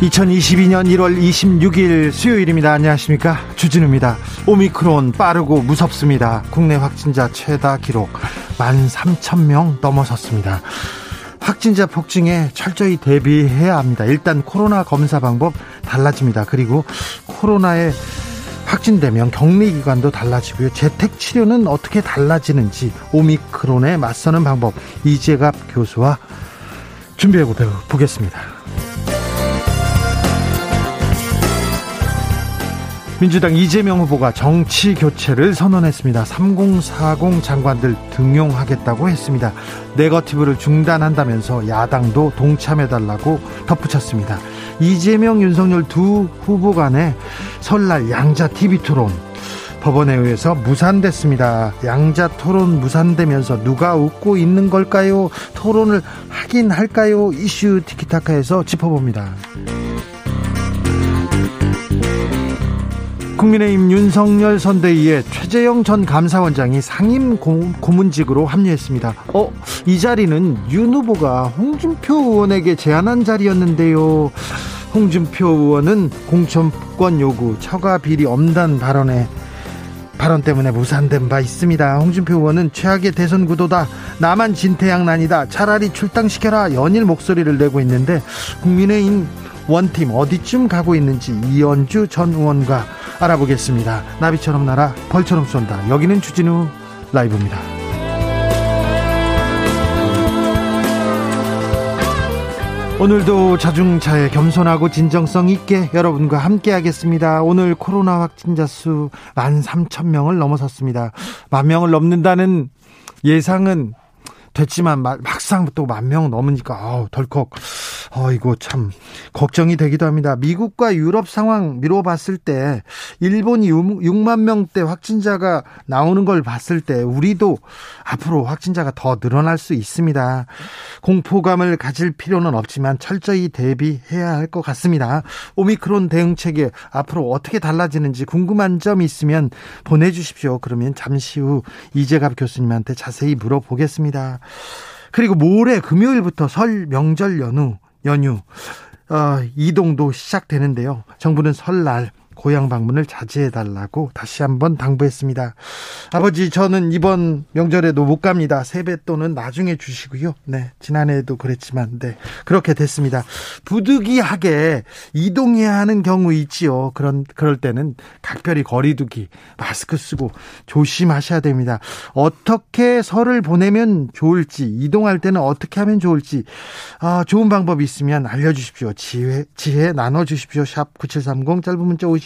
2022년 1월 26일 수요일입니다. 안녕하십니까. 주진우입니다. 오미크론 빠르고 무섭습니다. 국내 확진자 최다 기록 13,000명 넘어섰습니다. 확진자 폭증에 철저히 대비해야 합니다. 일단 코로나 검사 방법 달라집니다. 그리고 코로나에 확진되면 격리 기간도 달라지고요. 재택 치료는 어떻게 달라지는지 오미크론에 맞서는 방법 이재갑 교수와 준비해 보겠습니다. 민주당 이재명 후보가 정치 교체를 선언했습니다. 3040 장관들 등용하겠다고 했습니다. 네거티브를 중단한다면서 야당도 동참해달라고 덧붙였습니다. 이재명, 윤석열 두 후보 간의 설날 양자 TV 토론 법원에 의해서 무산됐습니다. 양자 토론 무산되면서 누가 웃고 있는 걸까요? 토론을 하긴 할까요? 이슈 티키타카에서 짚어봅니다. 국민의힘 윤석열 선대위에 최재형 전 감사원장이 상임 고문직으로 합류했습니다. 어, 이 자리는 윤 후보가 홍준표 의원에게 제안한 자리였는데요. 홍준표 의원은 공천권 요구, 처가 비리 엄단 발언에 발언 때문에 무산된 바 있습니다. 홍준표 의원은 최악의 대선 구도다. 나만 진태양난이다. 차라리 출당시켜라. 연일 목소리를 내고 있는데 국민의힘 원팀 어디쯤 가고 있는지 이연주 전 의원과 알아보겠습니다. 나비처럼 날아 벌처럼 쏜다. 여기는 주진우 라이브입니다. 오늘도 자중차에 겸손하고 진정성 있게 여러분과 함께 하겠습니다. 오늘 코로나 확진자 수 13,000명을 넘어섰습니다. 만 명을 넘는다는 예상은 됐지만 막상 또 만 명 넘으니까 아우 덜컥 어 이거 참 걱정이 되기도 합니다. 미국과 유럽 상황 미뤄봤을 때 일본이 6만 명대 확진자가 나오는 걸 봤을 때 우리도 앞으로 확진자가 더 늘어날 수 있습니다. 공포감을 가질 필요는 없지만 철저히 대비해야 할 것 같습니다. 오미크론 대응책이 앞으로 어떻게 달라지는지 궁금한 점이 있으면 보내주십시오. 그러면 잠시 후 이재갑 교수님한테 자세히 물어보겠습니다. 그리고 모레 금요일부터 설 명절 연휴 연휴 어, 이동도 시작되는데요. 정부는 설날 고향 방문을 자제해 달라고 다시 한번 당부했습니다. 아버지 저는 이번 명절에도 못 갑니다. 세뱃돈은 나중에 주시고요. 네. 지난해에도 그랬지만 네. 그렇게 됐습니다. 부득이하게 이동해야 하는 경우 있지요. 그런 그럴 때는 각별히 거리두기, 마스크 쓰고 조심하셔야 됩니다. 어떻게 설을 보내면 좋을지, 이동할 때는 어떻게 하면 좋을지 아, 좋은 방법이 있으면 알려 주십시오. 지혜 지혜 나눠 주십시오. 샵 9730 짧은 문자 50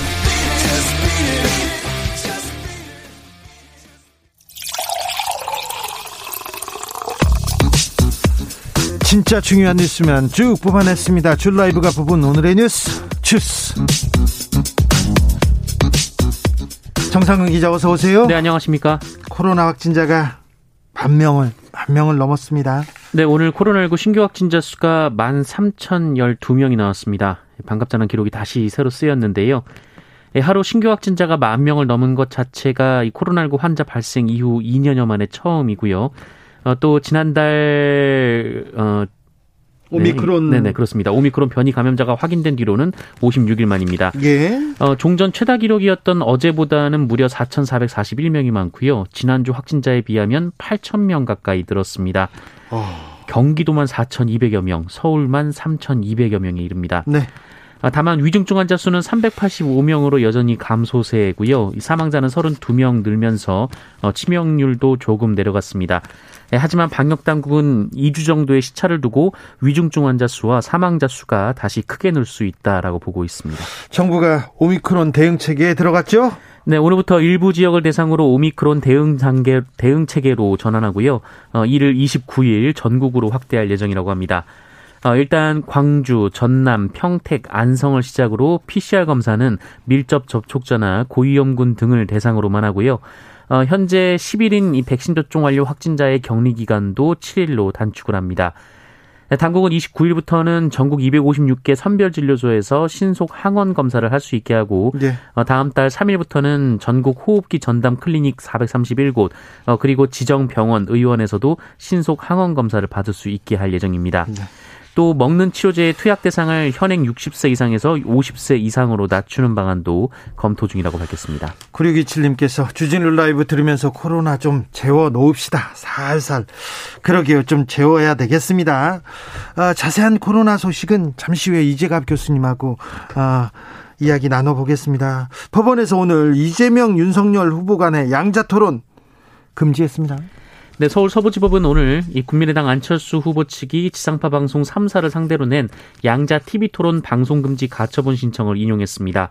진짜 중요한 뉴스면 쭉 뽑아냈습니다. 줄 라이브가 뽑은 오늘의 뉴스 주스. 정상근 기자 어서 오세요. 네 안녕하십니까. 코로나 확진자가 만 명을 만 명을 넘었습니다. 네 오늘 코로나19 신규 확진자 수가 13,012명이 나왔습니다. 반갑다는 기록이 다시 새로 쓰였는데요. 예, 하루 신규 확진자가 만 명을 넘은 것 자체가 이 코로나19 환자 발생 이후 2년여 만에 처음이고요. 어, 또 지난달 어 오미크론. 네, 네, 그렇습니다. 오미크론 변이 감염자가 확인된 뒤로는 56일 만입니다. 예. 어, 종전 최다 기록이었던 어제보다는 무려 4,441명이 많고요. 지난주 확진자에 비하면 8,000명 가까이 늘었습니다. 어... 경기도만 4,200여 명, 서울만 3,200여 명에 이릅니다. 네. 아, 다만 위중증 환자 수는 385명으로 여전히 감소세고요. 사망자는 32명 늘면서 어, 치명률도 조금 내려갔습니다. 네, 하지만 방역 당국은 2주 정도의 시차를 두고 위중증 환자 수와 사망자 수가 다시 크게 늘 수 있다라고 보고 있습니다. 정부가 오미크론 대응 체계에 들어갔죠? 네, 오늘부터 일부 지역을 대상으로 오미크론 대응 단계 대응 체계로 전환하고요. 어, 이를 29일 전국으로 확대할 예정이라고 합니다. 어, 일단 광주, 전남, 평택, 안성을 시작으로 PCR 검사는 밀접 접촉자나 고위험군 등을 대상으로만 하고요. 어, 현재 10일인 이 백신 접종 완료 확진자의 격리 기간도 7일로 단축을 합니다. 네, 당국은 29일부터는 전국 256개 선별진료소에서 신속 항원 검사를 할 수 있게 하고 네. 어, 다음 달 3일부터는 전국 호흡기 전담 클리닉 431곳 어, 그리고 지정 병원 의원에서도 신속 항원 검사를 받을 수 있게 할 예정입니다. 네. 또 먹는 치료제의 투약 대상을 현행 60세 이상에서 50세 이상으로 낮추는 방안도 검토 중이라고 밝혔습니다. 9627님께서 주진우 라이브 들으면서 코로나 좀 재워 놓읍시다. 살살. 그러게요. 좀 재워야 되겠습니다. 아, 자세한 코로나 소식은 잠시 후에 이재갑 교수님하고 아, 이야기 나눠보겠습니다. 법원에서 오늘 이재명 윤석열 후보 간의 양자 토론 금지했습니다. 네, 서울 서부지법은 오늘 이 국민의당 안철수 후보 측이 지상파 방송 3사를 상대로 낸 양자 TV 토론 방송 금지 가처분 신청을 인용했습니다.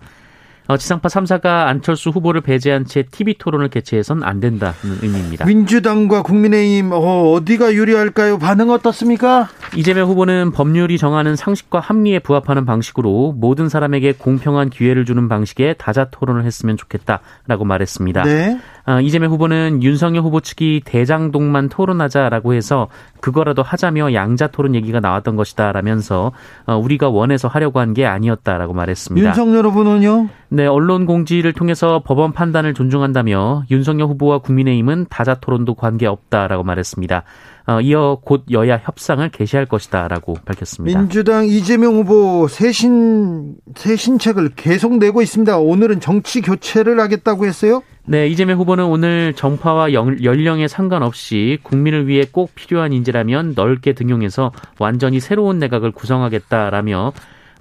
어, 지상파 3사가 안철수 후보를 배제한 채 TV 토론을 개최해선 안 된다는 의미입니다. 민주당과 국민의힘 어, 어디가 유리할까요? 반응 어떻습니까? 이재명 후보는 법률이 정하는 상식과 합리에 부합하는 방식으로 모든 사람에게 공평한 기회를 주는 방식의 다자 토론을 했으면 좋겠다라고 말했습니다. 네. 어, 이재명 후보는 윤석열 후보 측이 대장동만 토론하자라고 해서 그거라도 하자며 양자 토론 얘기가 나왔던 것이다라면서 어, 우리가 원해서 하려고 한 게 아니었다라고 말했습니다. 윤석열 후보는요? 네, 언론 공지를 통해서 법원 판단을 존중한다며 윤석열 후보와 국민의힘은 다자 토론도 관계없다라고 말했습니다. 어, 이어 곧 여야 협상을 개시할 것이다라고 밝혔습니다. 민주당 이재명 후보 새신 새신책을 계속 내고 있습니다. 오늘은 정치 교체를 하겠다고 했어요? 네, 이재명 후보는 오늘 정파와 연령에 상관없이 국민을 위해 꼭 필요한 인재라면 넓게 등용해서 완전히 새로운 내각을 구성하겠다라며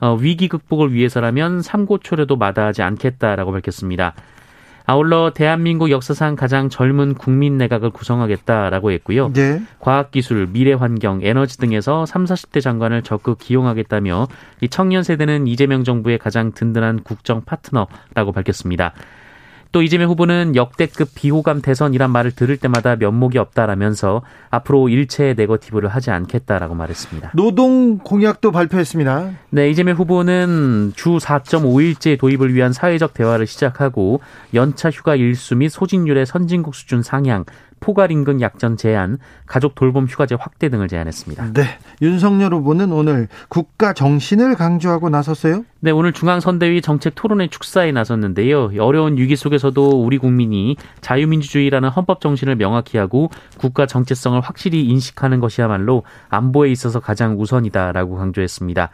어, 위기 극복을 위해서라면 삼고초려도 마다하지 않겠다라고 밝혔습니다. 아울러 대한민국 역사상 가장 젊은 국민 내각을 구성하겠다라고 했고요. 네. 과학기술, 미래환경, 에너지 등에서 3, 40대 장관을 적극 기용하겠다며 이 청년 세대는 이재명 정부의 가장 든든한 국정 파트너라고 밝혔습니다. 또 이재명 후보는 역대급 비호감 대선이란 말을 들을 때마다 면목이 없다라면서 앞으로 일체 네거티브를 하지 않겠다라고 말했습니다. 노동 공약도 발표했습니다. 네, 이재명 후보는 주 4.5일제 도입을 위한 사회적 대화를 시작하고 연차 휴가 일수 및 소진율의 선진국 수준 상향, 포괄 임금 약정 제한, 가족 돌봄 휴가제 확대 등을 제안했습니다. 네. 윤석열 후보는 오늘 국가 정신을 강조하고 나섰어요? 네, 오늘 중앙선대위 정책 토론회 축사에 나섰는데요. 어려운 위기 속에서도 우리 국민이 자유민주주의라는 헌법 정신을 명확히 하고 국가 정체성을 확실히 인식하는 것이야말로 안보에 있어서 가장 우선이다라고 강조했습니다.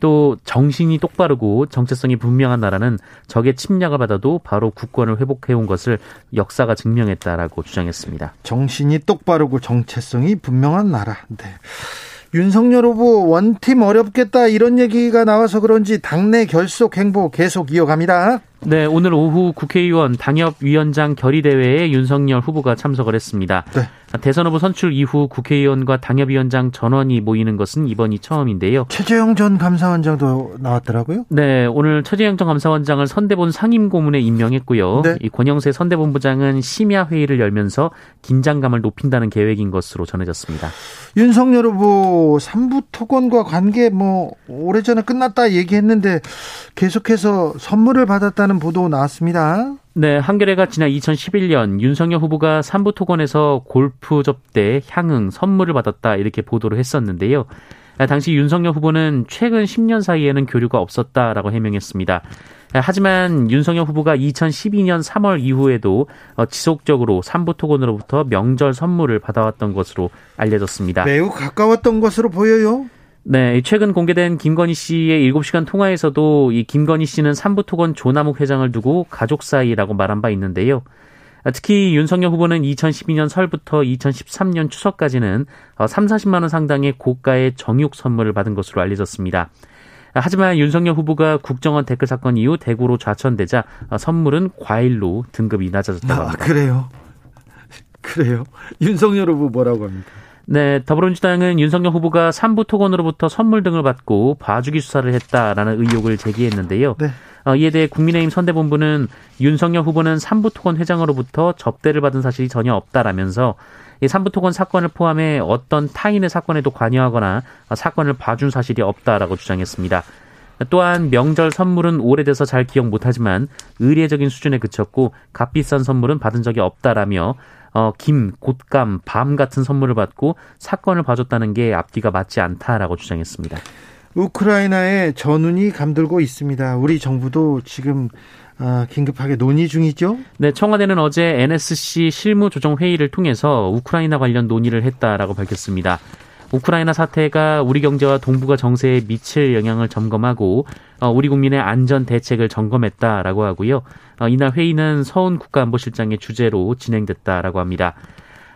또 정신이 똑바르고 정체성이 분명한 나라는 적의 침략을 받아도 바로 국권을 회복해온 것을 역사가 증명했다라고 주장했습니다. 정신이 똑바르고 정체성이 분명한 나라. 네. 윤석열 후보 원팀 어렵겠다 이런 얘기가 나와서 그런지 당내 결속 행보 계속 이어갑니다. 네, 오늘 오후 국회의원 당협위원장 결의대회에 윤석열 후보가 참석을 했습니다. 네. 대선 후보 선출 이후 국회의원과 당협위원장 전원이 모이는 것은 이번이 처음인데요. 최재형 전 감사원장도 나왔더라고요. 네, 오늘 최재형 전 감사원장을 선대본 상임고문에 임명했고요. 네. 이 권영세 선대본부장은 심야 회의를 열면서 긴장감을 높인다는 계획인 것으로 전해졌습니다. 윤석열 후보 삼부 토건과 관계 뭐 오래전에 끝났다 얘기했는데 계속해서 선물을 받았다는 보도 나왔습니다. 네, 한겨레가 지난 2011년 윤석열 후보가 삼부 토건에서 골프 접대, 향응, 선물을 받았다 이렇게 보도를 했었는데요. 당시 윤석열 후보는 최근 10년 사이에는 교류가 없었다라고 해명했습니다. 하지만 윤석열 후보가 2012년 3월 이후에도 어, 지속적으로 삼부 토건으로부터 명절 선물을 받아왔던 것으로 알려졌습니다. 매우 가까웠던 것으로 보여요. 네, 최근 공개된 김건희 씨의 7시간 통화에서도 이 김건희 씨는 삼부토건 조남욱 회장을 두고 가족 사이라고 말한 바 있는데요. 특히 윤석열 후보는 2012년 설부터 2013년 추석까지는 3, 40만 원 상당의 고가의 정육 선물을 받은 것으로 알려졌습니다. 하지만 윤석열 후보가 국정원 댓글 사건 이후 대구로 좌천되자 선물은 과일로 등급이 낮아졌다고 아, 합니다. 아, 그래요? 그래요? 윤석열 후보 뭐라고 합니까? 네, 더불어민주당은 윤석열 후보가 삼부 토건으로부터 선물 등을 받고 봐주기 수사를 했다라는 의혹을 제기했는데요. 네. 어, 이에 대해 국민의힘 선대본부는 윤석열 후보는 삼부 토건 회장으로부터 접대를 받은 사실이 전혀 없다라면서 이 삼부 토건 사건을 포함해 어떤 타인의 사건에도 관여하거나 사건을 봐준 사실이 없다라고 주장했습니다. 또한 명절 선물은 오래돼서 잘 기억 못하지만 의례적인 수준에 그쳤고 값비싼 선물은 받은 적이 없다라며 어, 김, 곶감, 밤 같은 선물을 받고 사건을 봐줬다는 게 앞뒤가 맞지 않다라고 주장했습니다. 우크라이나에 전운이 감돌고 있습니다. 우리 정부도 지금 아, 긴급하게 논의 중이죠? 네, 청와대는 어제 NSC 실무조정회의를 통해서 우크라이나 관련 논의를 했다라고 밝혔습니다. 우크라이나 사태가 우리 경제와 동북아 정세에 미칠 영향을 점검하고 어, 우리 국민의 안전 대책을 점검했다라고 하고요. 어, 이날 회의는 서훈 국가안보실장의 주재로 진행됐다라고 합니다.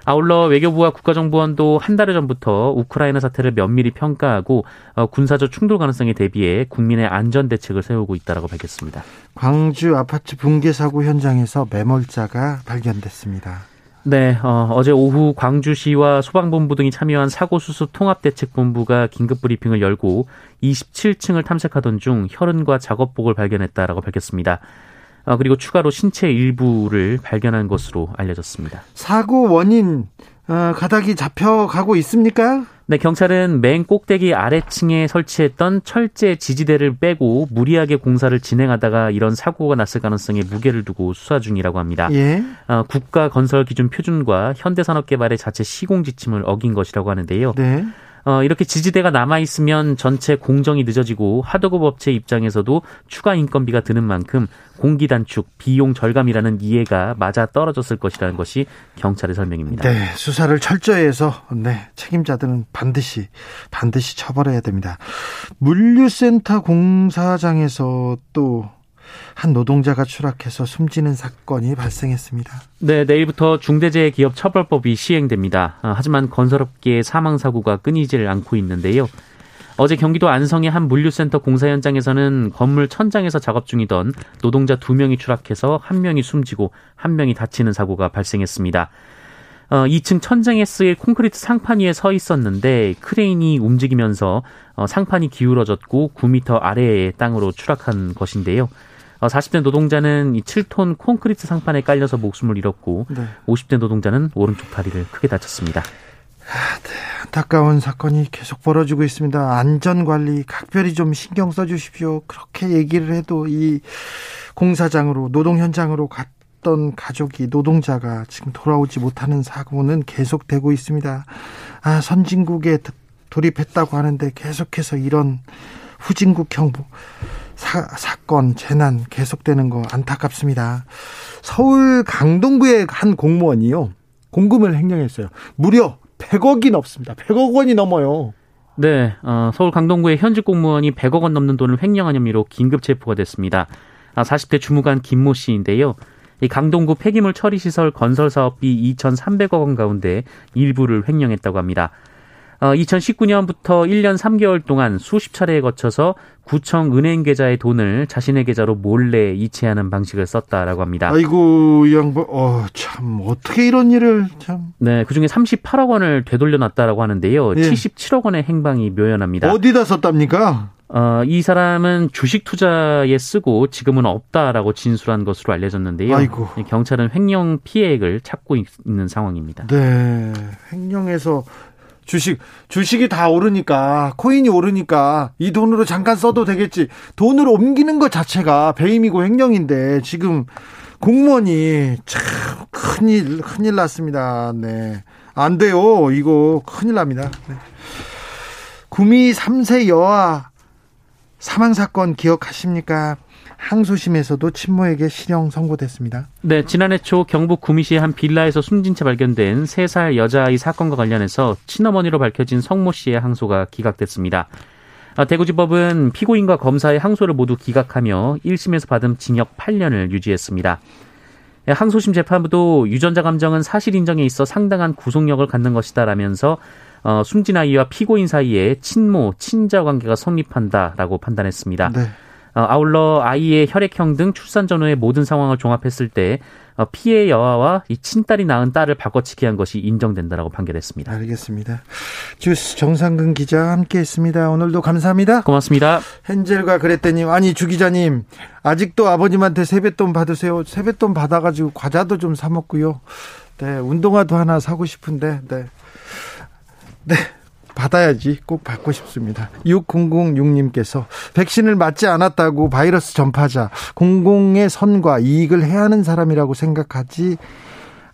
아울러 외교부와 국가정보원도 한 달 전부터 우크라이나 사태를 면밀히 평가하고 어, 군사적 충돌 가능성에 대비해 국민의 안전 대책을 세우고 있다라고 밝혔습니다. 광주 아파트 붕괴 사고 현장에서 매몰자가 발견됐습니다. 네, 어, 제 오후 광주시와 소방본부 등이 참여한 사고수습 통합대책본부가 긴급 브리핑을 열고 27층을 탐색하던 중 혈흔과 작업복을 발견했다라고 밝혔습니다. 어, 그리고 추가로 신체 일부를 발견한 것으로 알려졌습니다. 사고 원인 어, 가닥이 잡혀가고 있습니까? 네, 경찰은 맨 꼭대기 아래층에 설치했던 철제 지지대를 빼고 무리하게 공사를 진행하다가 이런 사고가 났을 가능성에 무게를 두고 수사 중이라고 합니다. 예. 어, 국가 건설 기준 표준과 현대산업개발의 자체 시공 지침을 어긴 것이라고 하는데요. 네. 어, 이렇게 지지대가 남아 있으면 전체 공정이 늦어지고 하도급 업체 입장에서도 추가 인건비가 드는 만큼 공기 단축, 비용 절감이라는 이해가 맞아 떨어졌을 것이라는 것이 경찰의 설명입니다. 네, 수사를 철저히 해서 네, 책임자들은 반드시 반드시 처벌해야 됩니다. 물류센터 공사장에서 또 한 노동자가 추락해서 숨지는 사건이 발생했습니다. 네, 내일부터 중대재해기업처벌법이 시행됩니다. 아, 하지만 건설업계의 사망 사고가 끊이질 않고 있는데요. 어제 경기도 안성의 한 물류센터 공사 현장에서는 건물 천장에서 작업 중이던 노동자 두 명이 추락해서 한 명이 숨지고 한 명이 다치는 사고가 발생했습니다. 어, 2층 천장에 쓰일 콘크리트 상판 위에 서 있었는데 크레인이 움직이면서 어, 상판이 기울어졌고 9m 아래의 땅으로 추락한 것인데요. 40대 어, 노동자는 이 7톤 콘크리트 상판에 깔려서 목숨을 잃었고 네. 50대 노동자는 오른쪽 다리를 크게 다쳤습니다. 아, 네. 안타까운 사건이 계속 벌어지고 있습니다. 안전관리 각별히 좀 신경 써주십시오. 그렇게 얘기를 해도 이 공사장으로 노동 현장으로 갔던 가족이 노동자가 지금 돌아오지 못하는 사고는 계속되고 있습니다. 아 선진국에 돌입했다고 하는데 계속해서 이런 후진국형 사, 사건, 재난 계속되는 거 안타깝습니다. 서울 강동구의 한 공무원이요. 공금을 횡령했어요. 무려 100억이 넘습니다. 100억 원이 넘어요. 네, 어, 서울 강동구의 현직 공무원이 100억 원 넘는 돈을 횡령한 혐의로 긴급 체포가 됐습니다. 아, 40대 주무관 김모 씨인데요. 이 강동구 폐기물 처리 시설 건설 사업비 2,300억 원 가운데 일부를 횡령했다고 합니다. 어, 2019년부터 1년 3개월 동안 수십 차례에 거쳐서 구청 은행 계좌의 돈을 자신의 계좌로 몰래 이체하는 방식을 썼다라고 합니다. 아이고 이 양반, 어, 참 어떻게 이런 일을 참. 네, 그 중에 38억 원을 되돌려놨다라고 하는데요. 예. 77억 원의 행방이 묘연합니다. 어디다 썼답니까? 어, 이 사람은 주식 투자에 쓰고 지금은 없다라고 진술한 것으로 알려졌는데요. 아이고. 경찰은 횡령 피해액을 찾고 있는 상황입니다. 네, 횡령해서 주식 주식이 다 오르니까 코인이 오르니까 이 돈으로 잠깐 써도 되겠지. 돈을 옮기는 것 자체가 배임이고 횡령인데 지금 공무원이 참 큰일 큰일 났습니다. 네. 안 돼요. 이거 큰일 납니다. 네. 구미 3세 여아 사망 사건 기억하십니까? 항소심에서도 친모에게 실형 선고됐습니다. 네, 지난해 초 경북 구미시의 한 빌라에서 숨진 채 발견된 3살 여자아이 사건과 관련해서 친어머니로 밝혀진 성모 씨의 항소가 기각됐습니다. 아, 대구지법은 피고인과 검사의 항소를 모두 기각하며 1심에서 받은 징역 8년을 유지했습니다. 예, 항소심 재판부도 유전자 감정은 사실 인정에 있어 상당한 구속력을 갖는 것이다라면서 어, 숨진 아이와 피고인 사이에 친모, 친자 관계가 성립한다라고 판단했습니다. 네. 어, 아울러 아이의 혈액형 등 출산 전후의 모든 상황을 종합했을 때 어, 피해 여아와 이 친딸이 낳은 딸을 바꿔치기 한 것이 인정된다라고 판결했습니다. 알겠습니다. 주스 정상근 기자 함께했습니다. 오늘도 감사합니다. 고맙습니다. 헨젤과 그랬더니 아니 주 기자님 아직도 아버님한테 세뱃돈 받으세요. 세뱃돈 받아가지고 과자도 좀 사 먹고요. 네 운동화도 하나 사고 싶은데 네. 네. 받아야지 꼭 받고 싶습니다. 6006님께서 백신을 맞지 않았다고 바이러스 전파자, 공공의 선과 이익을 해야 하는 사람이라고 생각하지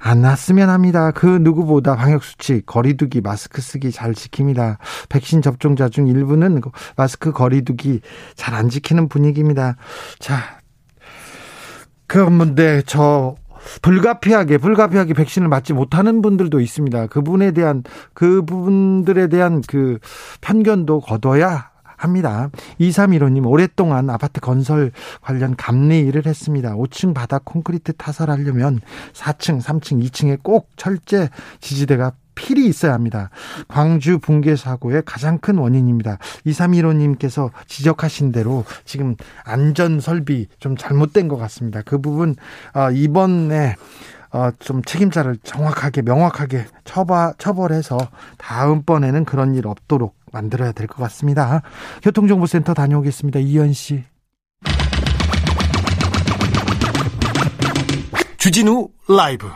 않았으면 합니다. 그 누구보다 방역수칙, 거리두기, 마스크 쓰기 잘 지킵니다. 백신 접종자 중 일부는 마스크 거리두기 잘 안 지키는 분위기입니다. 자, 그런데 저 불가피하게 불가피하게 백신을 맞지 못하는 분들도 있습니다. 그분에 대한 그분들에 대한 그 편견도 거둬야 합니다. 2315님 오랫동안 아파트 건설 관련 감리 일을 했습니다. 5층 바닥 콘크리트 타설하려면 4층, 3층, 2층에 꼭 철제 지지대가 필히 있어야 합니다. 광주 붕괴 사고의 가장 큰 원인입니다. 2315님께서 지적하신 대로 지금 안전 설비 좀 잘못된 것 같습니다. 그 부분 어, 이번에 어, 좀 책임자를 정확하게 명확하게 처바, 처벌해서 다음번에는 그런 일 없도록 만들어야 될 것 같습니다. 교통정보센터 다녀오겠습니다. 이현 씨. 주진우 라이브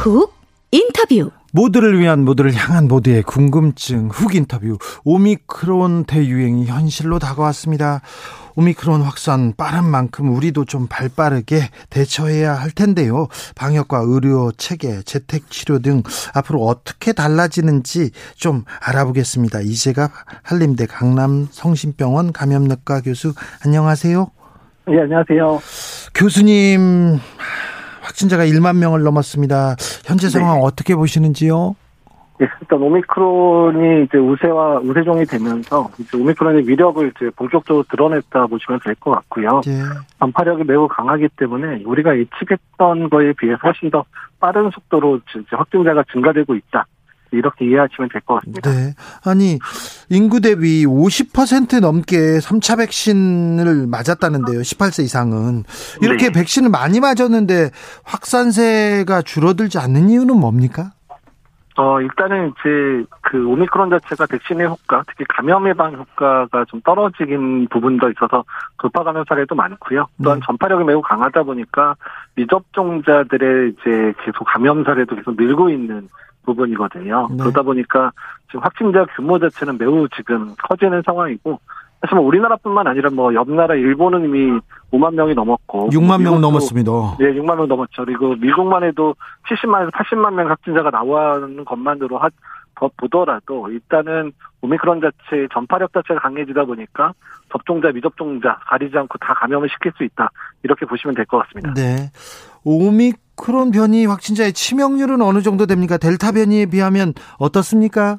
훅 인터뷰 모두를 위한 모두를 향한 모두의 궁금증 훅 인터뷰 오미크론 대유행이 현실로 다가왔습니다. 오미크론 확산 빠른 만큼 우리도 좀 발빠르게 대처해야 할 텐데요. 방역과 의료 체계, 재택 치료 등 앞으로 어떻게 달라지는지 좀 알아보겠습니다. 이제가 한림대 강남 성심병원 감염내과 교수 안녕하세요. 네, 안녕하세요. 교수님 확진자가 1만 명을 넘었습니다. 현재 네. 상황 네. 어떻게 보시는지요? 네, 일단 오미크론이 이제 우세와 우세종이 되면서 이제 오미크론의 위력을 이제 본격적으로 드러냈다 보시면 될 것 같고요. 네. 전파력이 매우 강하기 때문에 우리가 예측했던 거에 비해 훨씬 더 빠른 속도로 확진자가 증가되고 있다. 이렇게 이해하시면 될 것 같습니다. 네. 아니, 인구 대비 50% 넘게 3차 백신을 맞았다는데요. 18세 이상은. 이렇게 네. 백신을 많이 맞았는데 확산세가 줄어들지 않는 이유는 뭡니까? 어, 일단은 이제 그 오미크론 자체가 백신의 효과, 특히 감염 예방 효과가 좀 떨어지긴 부분도 있어서 돌파 감염 사례도 많고요. 또한 네. 전파력이 매우 강하다 보니까 미접종자들의 이제 계속 감염 사례도 계속 늘고 있는 부분이거든요. 네. 그러다 보니까 지금 확진자 규모 자체는 매우 지금 커지는 상황이고 사실 뭐 우리나라뿐만 아니라 뭐 옆 나라 일본은 이미 5만 명이 넘었고 6만 명 넘었습니다. 네, 6만 명 넘었죠. 그리고 미국만 해도 70만에서 80만 명 확진자가 나오는 것만으로 하, 더 보더라도 일단은 오미크론 자체 전파력 자체가 강해지다 보니까 접종자 미접종자 가리지 않고 다 감염을 시킬 수 있다 이렇게 보시면 될 것 같습니다. 네, 오미크론 변이 확진자의 치명률은 어느 정도 됩니까? 델타 변이에 비하면 어떻습니까?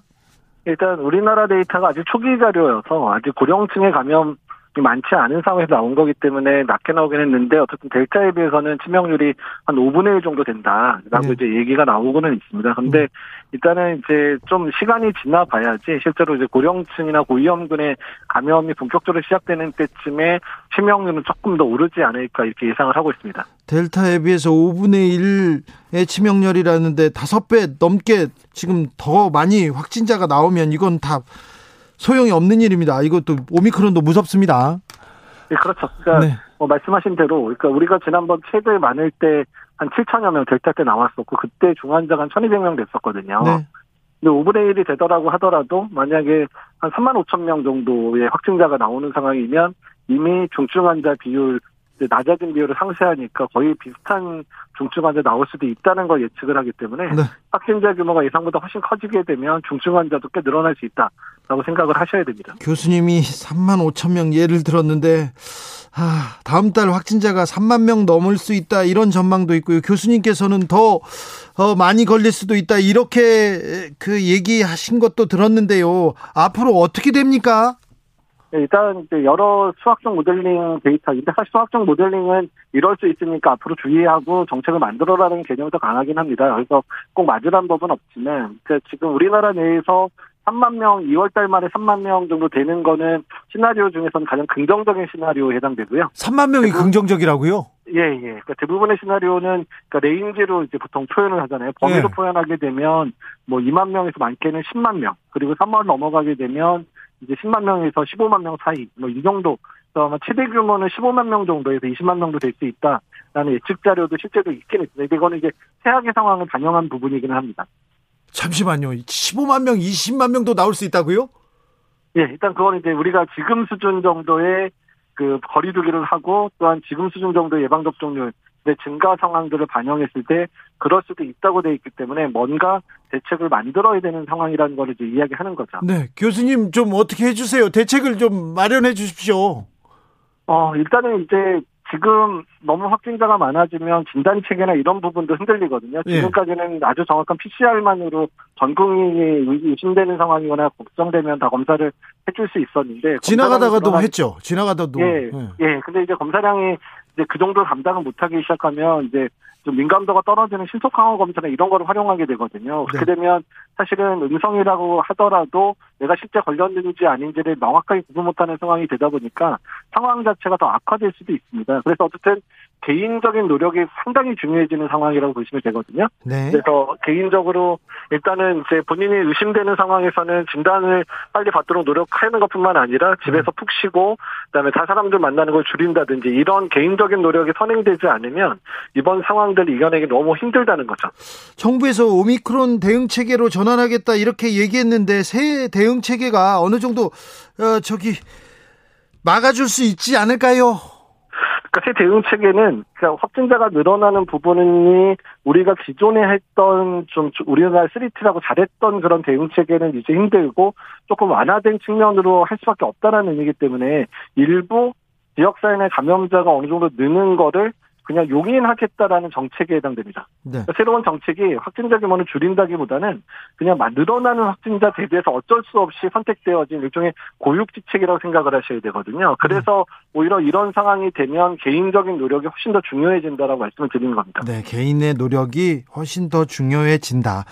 일단 우리나라 데이터가 아직 초기 자료여서 아직 고령층의 감염 많지 않은 상황에서 나온 거기 때문에 낮게 나오긴 했는데 어쨌든 델타에 비해서는 치명률이 한 5분의 1 정도 된다라고 네. 이제 얘기가 나오고는 있습니다. 근데 음. 일단은 이제 좀 시간이 지나 봐야지 실제로 이제 고령층이나 고위험군의 감염이 본격적으로 시작되는 때쯤에 치명률은 조금 더 오르지 않을까 이렇게 예상을 하고 있습니다. 델타에 비해서 5분의 1의 치명률이라는데 5배 넘게 지금 더 많이 확진자가 나오면 이건 다 소용이 없는 일입니다. 이것도 오미크론도 무섭습니다. 네, 그렇죠. 그러니까 네. 뭐 말씀하신 대로, 그러니까 우리가 지난번 최대 많을 때 한 7천여 명 델타 때 나왔었고 그때 중환자가 한 1,200명 됐었거든요. 네. 근데 5분의 1이 되더라고 하더라도 만약에 한 3만 5천 명 정도의 확진자가 나오는 상황이면 이미 중증 환자 비율 낮아진 비율을 상쇄하니까 거의 비슷한 중증 환자 나올 수도 있다는 걸 예측을 하기 때문에 네. 확진자 규모가 예상보다 훨씬 커지게 되면 중증 환자도 꽤 늘어날 수 있다라고 생각을 하셔야 됩니다. 교수님이 3만 5천 명 예를 들었는데 아, 다음 달 확진자가 3만 명 넘을 수 있다 이런 전망도 있고요. 교수님께서는 더 어, 많이 걸릴 수도 있다 이렇게 그 얘기하신 것도 들었는데요. 앞으로 어떻게 됩니까? 네, 일단 이제 여러 수학적 모델링 데이터인데 사실 수학적 모델링은 이럴 수 있으니까 앞으로 주의하고 정책을 만들어라는 개념이 더 강하긴 합니다. 그래서 꼭 맞으란 법은 없지만 그러니까 지금 우리나라 내에서 3만 명, 2월 달 말에 3만 명 정도 되는 거는 시나리오 중에서는 가장 긍정적인 시나리오에 해당되고요. 3만 명이 긍정적이라고요? 예, 예. 그러니까 대부분의 시나리오는 그러니까 range로 이제 보통 표현을 하잖아요. 범위로 예. 표현하게 되면 뭐 2만 명에서 많게는 10만 명, 그리고 3만 넘어가게 되면 이제 10만 명에서 15만 명 사이, 뭐 이 정도. 그래서 아마 최대 규모는 15만 명 정도에서 20만 명도 될 수 있다라는 예측 자료도 실제로 있긴 있습니다. 근데 이거는 이제 최악의 상황을 반영한 부분이기는 합니다. 잠시만요. 15만 명, 20만 명도 나올 수 있다고요? 예, 일단 그건 이제 우리가 지금 수준 정도의 그 거리두기를 하고 또한 지금 수준 정도의 예방접종률 의 증가 상황들을 반영했을 때 그럴 수도 있다고 돼 있기 때문에 뭔가 대책을 만들어야 되는 상황이라는 걸 이제 이야기하는 거죠. 네, 교수님 좀 어떻게 해주세요. 대책을 좀 마련해 주십시오. 어, 일단은 이제 지금 너무 확진자가 많아지면 진단 체계나 이런 부분도 흔들리거든요. 예. 지금까지는 아주 정확한 PCR만으로 전 국민이 의심되는 상황이거나 걱정되면 다 검사를 해줄 수 있었는데 지나가다가도 검사량이 했죠. 지나가다도. 예, 예. 예. 근데 이제 검사량이 이제 그 정도 감당을 못하기 시작하면 이제 좀 민감도가 떨어지는 신속 항원 검사나 이런 거를 활용하게 되거든요. 그렇게 네. 되면 사실은 음성이라고 하더라도 내가 실제 걸렸는지 아닌지를 명확하게 구분 못하는 상황이 되다 보니까 상황 자체가 더 악화될 수도 있습니다. 그래서 어쨌든 개인적인 노력이 상당히 중요해지는 상황이라고 보시면 되거든요. 네. 그래서 개인적으로 일단은 이제 본인이 의심되는 상황에서는 진단을 빨리 받도록 노력하는 것뿐만 아니라 집에서 푹 쉬고 그다음에 다 사람들 만나는 걸 줄인다든지 이런 개인적인 노력이 선행되지 않으면 이번 상황들을 이겨내기 너무 힘들다는 거죠. 정부에서 오미크론 대응 체계로 전환하겠다 이렇게 얘기했는데 새 대응 체계가 어느 정도 어, 저기 막아줄 수 있지 않을까요? 그러니까 새 대응 체계는 그냥 확진자가 늘어나는 부분이 우리가 기존에 했던 좀 우리나라 3T라고 잘했던 그런 대응 체계는 이제 힘들고 조금 완화된 측면으로 할 수밖에 없다라는 의미이기 때문에 일부 지역사회 내 감염자가 어느 정도 느는 거를 그냥 용인하겠다라는 정책에 해당됩니다. 네. 그러니까 새로운 정책이 확진자 규모를 줄인다기보다는 그냥 막 늘어나는 확진자 대비해서 어쩔 수 없이 선택되어진 일종의 고육지책이라고 생각을 하셔야 되거든요. 그래서 오히려 이런 상황이 되면 개인적인 노력이 훨씬 더 중요해진다라고 말씀을 드리는 겁니다. 네, 개인의 노력이 훨씬 더 중요해진다.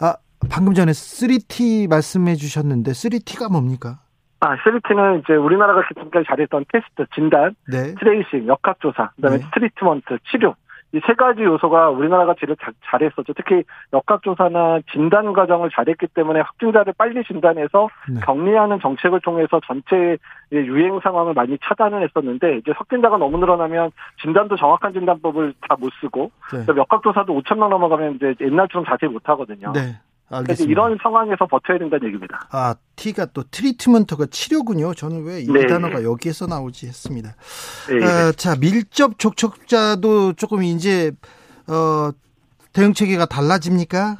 아, 방금 전에 3T 말씀해 주셨는데 3T가 뭡니까? 아, 3T는 이제 우리나라가 지금까지 잘했던 테스트, 진단, 네. tracing, 역학조사, 그다음에 네. treatment, 치료. 이 세 가지 요소가 우리나라가 제일 자- 잘했었죠. 특히 역학조사나 진단 과정을 잘했기 때문에 확진자를 빨리 진단해서 네. 격리하는 정책을 통해서 전체 유행 상황을 많이 차단을 했었는데 이제 확진자가 너무 늘어나면 진단도 정확한 진단법을 다 못 쓰고 네. 역학조사도 5천 명 넘어가면 이제 옛날처럼 자세히 못 하거든요. 네. 알겠습니다. 이런 상황에서 버텨야 된다는 얘기입니다. 아, T가 또 트리트먼트가 치료군요. 저는 왜이 네. 단어가 여기에서 나오지 했습니다. 예, 예. 어, 자, 밀접 접촉자도 조금 이제 어 대응 체계가 달라집니까?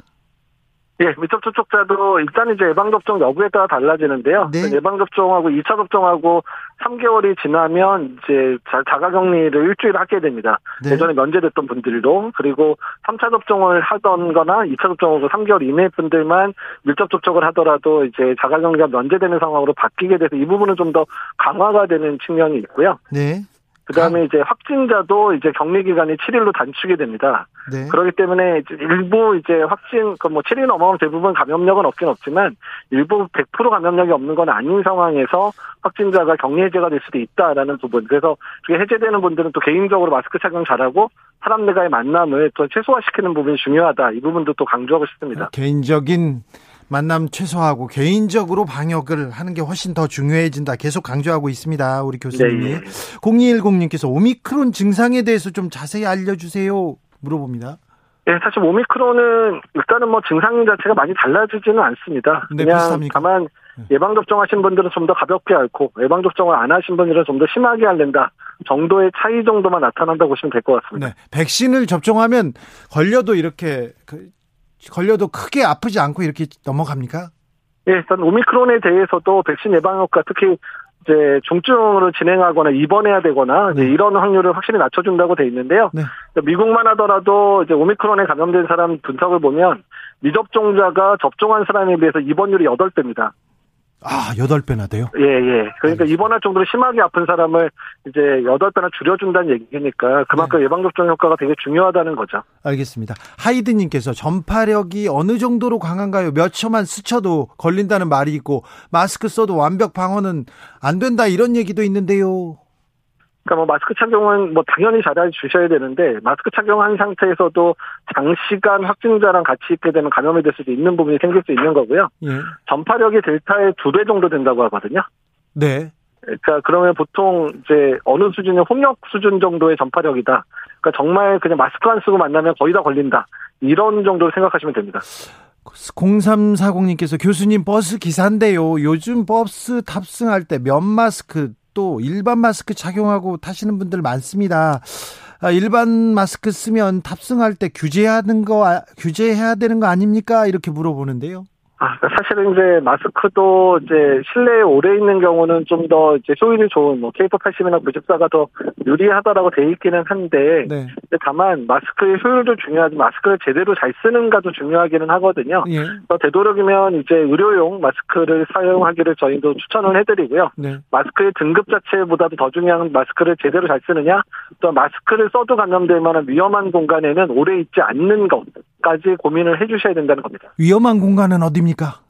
예, 밀접 접촉자도 일단 이제 예방접종 여부에 따라 달라지는데요. 네. 예방접종하고 2차 접종하고 3개월이 지나면 이제 자- 자가격리를 일주일 하게 됩니다. 네. 예전에 면제됐던 분들도 그리고 3차 접종을 하던 거나 2차 접종하고 3개월 이내 분들만 밀접 접촉을 하더라도 이제 자가격리가 면제되는 상황으로 바뀌게 돼서 이 부분은 좀 더 강화가 되는 측면이 있고요. 네. 그 다음에 이제 확진자도 이제 격리 기간이 7일로 단축이 됩니다. 네. 그렇기 때문에 이제 일부 이제 확진, 그뭐 7일 넘어가면 대부분 감염력은 없긴 없지만 일부 100% 감염력이 없는 건 아닌 상황에서 확진자가 격리 해제가 될 수도 있다라는 부분. 그래서 그게 해제되는 분들은 또 개인적으로 마스크 착용 잘하고 사람 들과의 만남을 또 최소화시키는 부분이 중요하다. 이 부분도 또 강조하고 싶습니다. 개인적인 만남 최소화하고 개인적으로 방역을 하는 게 훨씬 더 중요해진다. 계속 강조하고 있습니다. 우리 교수님이. 네, 예. 0210님께서 오미크론 증상에 대해서 좀 자세히 알려주세요. 물어봅니다. 예, 사실 오미크론은 일단은 뭐 증상 자체가 많이 달라지지는 않습니다. 네, 그냥 비슷합니까? 다만 예방 접종 하신 분들은 좀 더 가볍게 앓고 예방 접종을 안 하신 분들은 좀 더 심하게 앓는다. 정도의 차이 정도만 나타난다고 보시면 될 것 같습니다. 네. 백신을 접종하면 걸려도 이렇게 그, 걸려도 크게 아프지 않고 이렇게 넘어갑니까? 예, 일단 오미크론에 대해서도 백신 예방 효과 특히 이제 중증으로 진행하거나 입원해야 되거나 네. 이런 확률을 확실히 낮춰준다고 돼 있는데요. 네. 미국만 하더라도 이제 오미크론에 감염된 사람 분석을 보면 미접종자가 접종한 사람에 비해서 입원율이 8배입니다. 아, 여덟 배나 돼요? 예, 예. 그러니까 입원할 정도로 심하게 아픈 사람을 이제 8배나 줄여준다는 얘기니까 그만큼 예방접종 효과가 되게 중요하다는 거죠. 알겠습니다. 하이드님께서 전파력이 어느 정도로 강한가요? 몇 초만 스쳐도 걸린다는 말이 있고 마스크 써도 완벽 방어는 안 된다 이런 얘기도 있는데요. 그러니까 뭐 마스크 착용은 뭐 당연히 잘해 주셔야 되는데 마스크 착용한 상태에서도 장시간 확진자랑 같이 있게 되면 감염이 될 수도 있는 부분이 생길 수 있는 거고요. 예. 전파력이 델타의 두 배 정도 된다고 하거든요. 네. 그러니까 그러면 보통 이제 어느 수준의 홍역 수준 정도의 전파력이다. 그러니까 정말 그냥 마스크 안 쓰고 만나면 거의 다 걸린다. 이런 정도로 생각하시면 됩니다. 0340님께서 교수님 버스 기사인데요. 요즘 버스 탑승할 때 면 마스크 또 일반 마스크 착용하고 타시는 분들 많습니다. 아, 일반 마스크 쓰면 탑승할 때 규제하는 거 아, 규제해야 되는 거 아닙니까? 이렇게 물어보는데요. 아, 그러니까 사실은 이제 마스크도 이제 실내에 오래 있는 경우는 좀 더 이제 효율이 좋은 뭐 K80이나 94가 더 유리하다라고 돼 있기는 한데 네. 다만 마스크의 효율도 중요하지 마스크를 제대로 잘 쓰는가도 중요하기는 하거든요. 예. 그래서 되도록이면 이제 의료용 마스크를 사용하기를 저희도 추천을 해드리고요. 네. 마스크의 등급 자체보다도 더 중요한 마스크를 제대로 잘 쓰느냐, 또 마스크를 써도 감염될 만한 위험한 공간에는 오래 있지 않는 것 까지 고민을 해주셔야 된다는 겁니다. 위험한 공간은 어디입니까?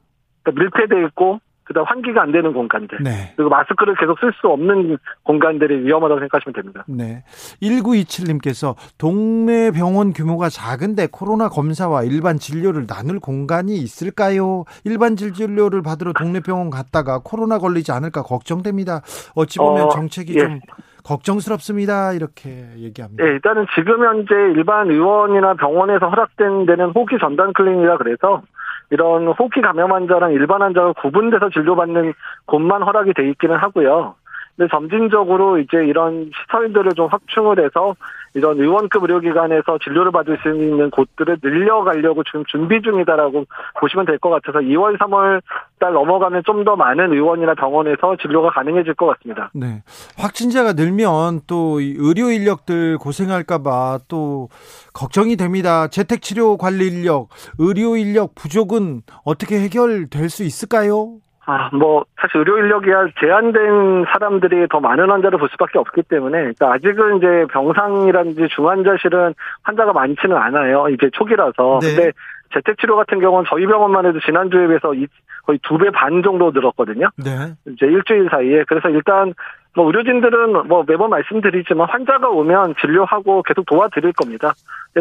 그러니까 밀폐돼 있고 그다음 환기가 안 되는 공간들. 네. 그리고 마스크를 계속 쓸 수 없는 공간들이 위험하다고 생각하시면 됩니다. 네. 1927님께서 동네 병원 규모가 작은데 코로나 검사와 일반 진료를 나눌 공간이 있을까요? 일반 진료를 받으러 동네 병원 갔다가 코로나 걸리지 않을까 걱정됩니다. 어찌 보면 어, 정책이 예. 좀 걱정스럽습니다. 이렇게 얘기합니다. 예, 일단은 지금 현재 일반 의원이나 병원에서 허락된 데는 호기 전담 클리닉이라 그래서 이런 호기 감염 환자랑 일반 환자가 구분돼서 진료받는 곳만 허락이 돼 있기는 하고요. 근데 점진적으로 이제 이런 시설들을 좀 확충을 해서 이런 의원급 의료기관에서 진료를 받을 수 있는 곳들을 늘려가려고 지금 준비 중이다라고 보시면 될 것 같아서 2월, 3월 달 넘어가면 좀 더 많은 의원이나 병원에서 진료가 가능해질 것 같습니다. 네. 확진자가 늘면 또이 의료 인력들 고생할까봐 또 걱정이 됩니다. 재택치료 관리 인력, 의료 인력 부족은 어떻게 해결될 수 있을까요? 아, 뭐, 사실 의료 인력이 제한된 사람들이 더 많은 환자를 볼 수밖에 없기 때문에, 그러니까 아직은 이제 병상이라든지 중환자실은 환자가 많지는 않아요. 이제 초기라서. 네. 근데 재택치료 같은 경우는 저희 병원만 해도 지난주에 비해서 이- 거의 두 배 반 정도 늘었거든요. 네. 이제 일주일 사이에. 그래서 일단, 뭐 의료진들은 뭐 매번 말씀드리지만 환자가 오면 진료하고 계속 도와드릴 겁니다.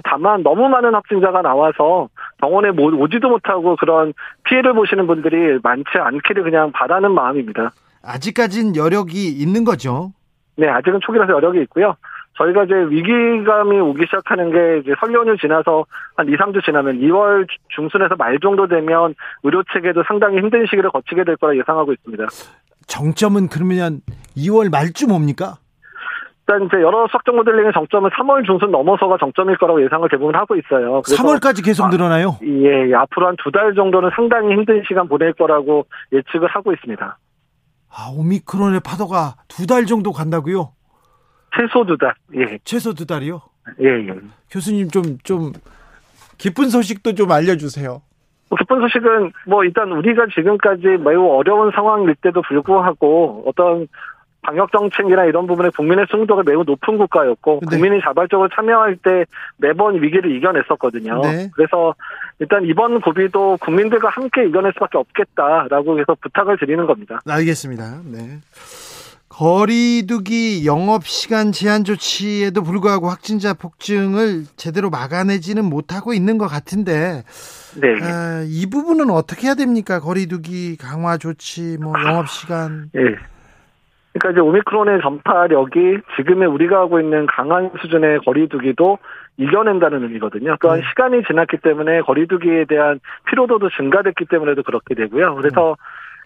다만 너무 많은 확진자가 나와서 병원에 모- 오지도 못하고 그런 피해를 보시는 분들이 많지 않기를 그냥 바라는 마음입니다. 아직까진 여력이 있는 거죠. 네, 아직은 초기라서 여력이 있고요. 저희가 이제 위기감이 오기 시작하는 게 이제 설 연휴 지나서 한 2, 3주 지나면 2월 중순에서 말 정도 되면 의료 체계도 상당히 힘든 시기를 거치게 될 거라 예상하고 있습니다. 정점은 그러면 2월 말쯤 옵니까? 일단 이제 여러 수학적 모델링의 정점은 3월 중순 넘어서가 정점일 거라고 예상을 대부분 하고 있어요. 그래서 3월까지 계속 늘어나요? 예, 예, 앞으로 한 두 달 정도는 상당히 힘든 시간 보낼 거라고 예측을 하고 있습니다. 아, 오미크론의 파도가 두 달 정도 간다고요? 최소 두 달. 예, 최소 두 달이요? 예, 예. 교수님 좀, 좀, 기쁜 소식도 좀 알려주세요. 뭐 기쁜 소식은 뭐 일단 우리가 지금까지 매우 어려운 상황일 때도 불구하고 어떤 방역 정책이나 이런 부분에 국민의 승도가 매우 높은 국가였고 네. 국민이 자발적으로 참여할 때 매번 위기를 이겨냈었거든요. 네. 그래서 일단 이번 고비도 국민들과 함께 이겨낼 수밖에 없겠다라고 해서 부탁을 드리는 겁니다. 알겠습니다. 네. 거리두기 영업시간 제한 조치에도 불구하고 확진자 폭증을 제대로 막아내지는 못하고 있는 것 같은데, 네. 아, 이 부분은 어떻게 해야 됩니까? 거리두기 강화 조치, 뭐, 영업시간. 예. 그러니까 이제 오미크론의 전파력이 지금의 우리가 하고 있는 강한 수준의 거리두기도 이겨낸다는 의미거든요. 또한 네. 시간이 지났기 때문에 거리두기에 대한 피로도도 증가됐기 때문에도 그렇게 되고요. 그래서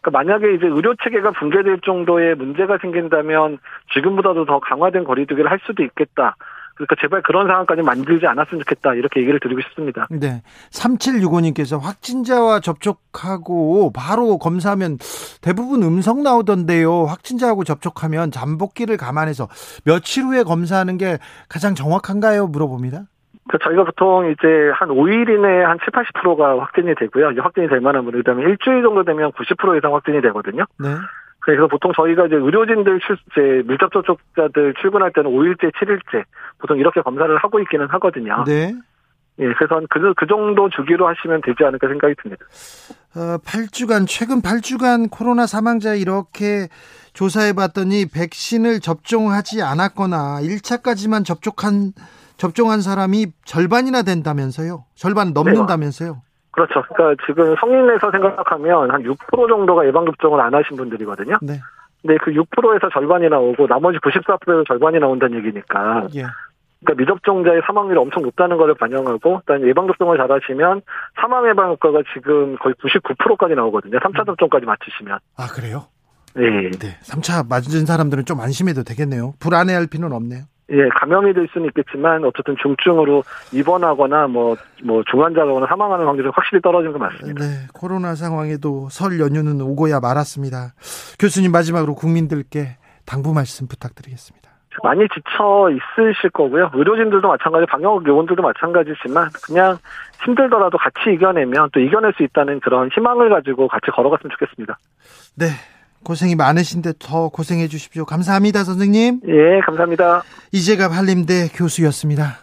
그러니까 만약에 이제 의료 체계가 붕괴될 정도의 문제가 생긴다면 지금보다도 더 강화된 거리두기를 할 수도 있겠다. 그러니까 제발 그런 상황까지 만들지 않았으면 좋겠다. 이렇게 얘기를 드리고 싶습니다. 네. 3765님께서 확진자와 접촉하고 바로 검사하면 대부분 음성 나오던데요. 확진자하고 접촉하면 잠복기를 감안해서 며칠 후에 검사하는 게 가장 정확한가요? 물어봅니다. 그 저희가 보통 이제 한 5일 이내에 한 7, 80%가 확진이 되고요. 확진이 될 만한 분들, 그다음에 일주일 정도 되면 90% 이상 확진이 되거든요. 네. 그래서 보통 저희가 이제 의료진들 출, 이제 밀접 접촉자들 출근할 때는 5일째, 7일째 보통 이렇게 검사를 하고 있기는 하거든요. 네. 예, 그래서 그, 그 정도 주기로 하시면 되지 않을까 생각이 듭니다. 어, 8주간, 최근 8주간 코로나 사망자 이렇게 조사해 봤더니 백신을 접종하지 않았거나 1차까지만 접촉한, 접종한 사람이 절반이나 된다면서요? 절반 넘는다면서요? 네. 그렇죠. 그러니까 지금 성인에서 생각하면 한 6% 정도가 예방 접종을 안 하신 분들이거든요. 네. 근데 그 6%에서 절반이 나오고 나머지 94%에서 절반이 나온다는 얘기니까. 예. 그러니까 미접종자의 사망률이 엄청 높다는 것을 반영하고 일단 예방 접종을 잘 하시면 사망 예방 효과가 지금 거의 99%까지 나오거든요. 3차 접종까지 맞추시면. 아 그래요? 네. 네. 3차 맞은 사람들은 좀 안심해도 되겠네요. 불안해할 필요는 없네요. 예, 감염이 될 수는 있겠지만 어쨌든 중증으로 입원하거나 뭐, 뭐 중환자거나 사망하는 확률이 확실히 떨어지는 건 맞습니다. 네, 코로나 상황에도 설 연휴는 오고야 말았습니다. 교수님 마지막으로 국민들께 당부 말씀 부탁드리겠습니다. 많이 지쳐 있으실 거고요. 의료진들도 마찬가지, 방역 요원들도 마찬가지지만 그냥 힘들더라도 같이 이겨내면 또 이겨낼 수 있다는 그런 희망을 가지고 같이 걸어갔으면 좋겠습니다. 네. 고생이 많으신데 더 고생해 주십시오. 감사합니다, 선생님. 예, 감사합니다. 이재갑 한림대 교수였습니다.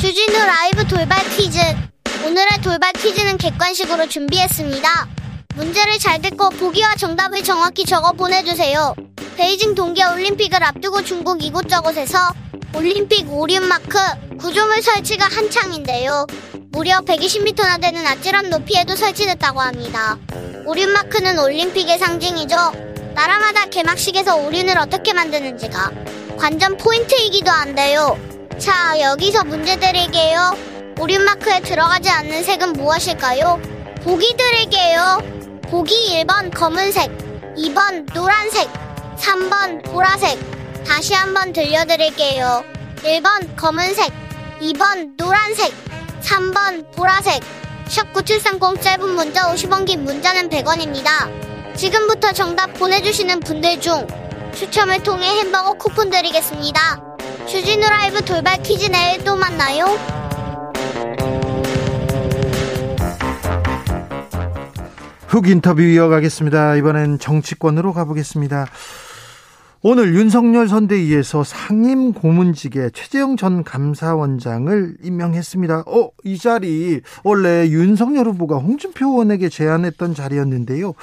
주진우 라이브 돌발 퀴즈. 오늘의 돌발 퀴즈는 객관식으로 준비했습니다. 문제를 잘 듣고 보기와 정답을 정확히 적어 보내주세요. 베이징 동계 올림픽을 앞두고 중국 이곳저곳에서 올림픽 오륜마크 구조물 설치가 한창인데요. 무려 120m나 되는 아찔한 높이에도 설치됐다고 합니다. 오륜마크는 올림픽의 상징이죠. 나라마다 개막식에서 오륜을 어떻게 만드는지가 관전 포인트이기도 한데요. 자, 여기서 문제 드릴게요. 오륜마크에 들어가지 않는 색은 무엇일까요? 보기 드릴게요. 보기 1번 검은색, 2번 노란색, 3번 보라색. 다시 한번 들려드릴게요. 1번 검은색, 2번 노란색, 3번 보라색. 샵 9730 짧은 문자 50원 긴 문자는 100원입니다. 지금부터 정답 보내주시는 분들 중 추첨을 통해 햄버거 쿠폰 드리겠습니다. 주진우 라이브 돌발 퀴즈 내일 또 만나요. 훅 인터뷰 이어가겠습니다. 이번엔 정치권으로 가보겠습니다. 오늘 윤석열 선대위에서 상임 고문직에 최재형 전 감사원장을 임명했습니다. 어, 이 자리 원래 윤석열 후보가 홍준표 의원에게 제안했던 자리였는데요.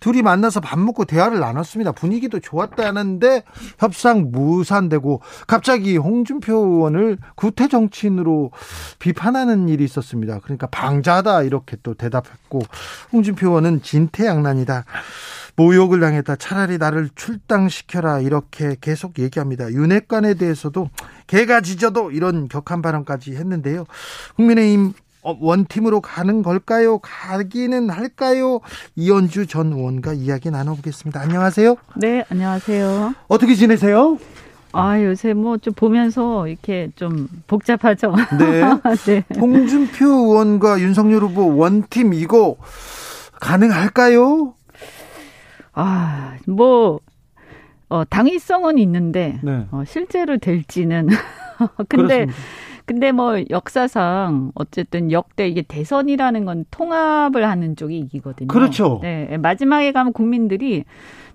둘이 만나서 밥 먹고 대화를 나눴습니다. 분위기도 좋았다는데 협상 무산되고 갑자기 홍준표 의원을 구태 정치인으로 비판하는 일이 있었습니다. 그러니까 방자다 이렇게 또 대답했고 홍준표 의원은 진퇴양난이다. 모욕을 당했다. 차라리 나를 출당시켜라. 이렇게 계속 얘기합니다. 윤핵관에 대해서도 개가 짖어도 이런 격한 발언까지 했는데요. 국민의힘 어, 원팀으로 가는 걸까요? 가기는 할까요? 이현주 전 의원과 이야기 나눠보겠습니다. 안녕하세요. 네, 안녕하세요. 어떻게 지내세요? 아, 요새 뭐 좀 보면서 이렇게 좀 복잡하죠. 네. 네. 홍준표 의원과 윤석열 후보 원팀 이거 가능할까요? 아, 뭐, 어, 당위성은 있는데, 네. 어, 실제로 될지는. 근데, 그렇습니다. 근데 뭐 역사상 어쨌든 역대 이게 대선이라는 건 통합을 하는 쪽이 이기거든요. 그렇죠. 네. 마지막에 가면 국민들이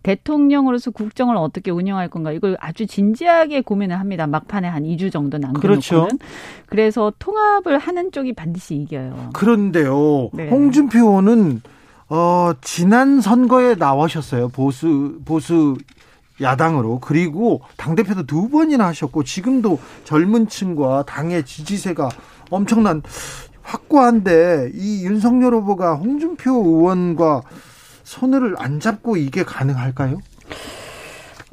대통령으로서 국정을 어떻게 운영할 건가 이걸 아주 진지하게 고민을 합니다. 막판에 한 2주 정도 남겨놓고는. 그렇죠. 그래서 통합을 하는 쪽이 반드시 이겨요. 그런데요. 네. 홍준표 의원은 어, 지난 선거에 나오셨어요. 보수, 보수 야당으로. 그리고 당대표도 두 번이나 하셨고, 지금도 젊은 층과 당의 지지세가 엄청난 확고한데, 이 윤석열 후보가 홍준표 의원과 손을 안 잡고 이게 가능할까요?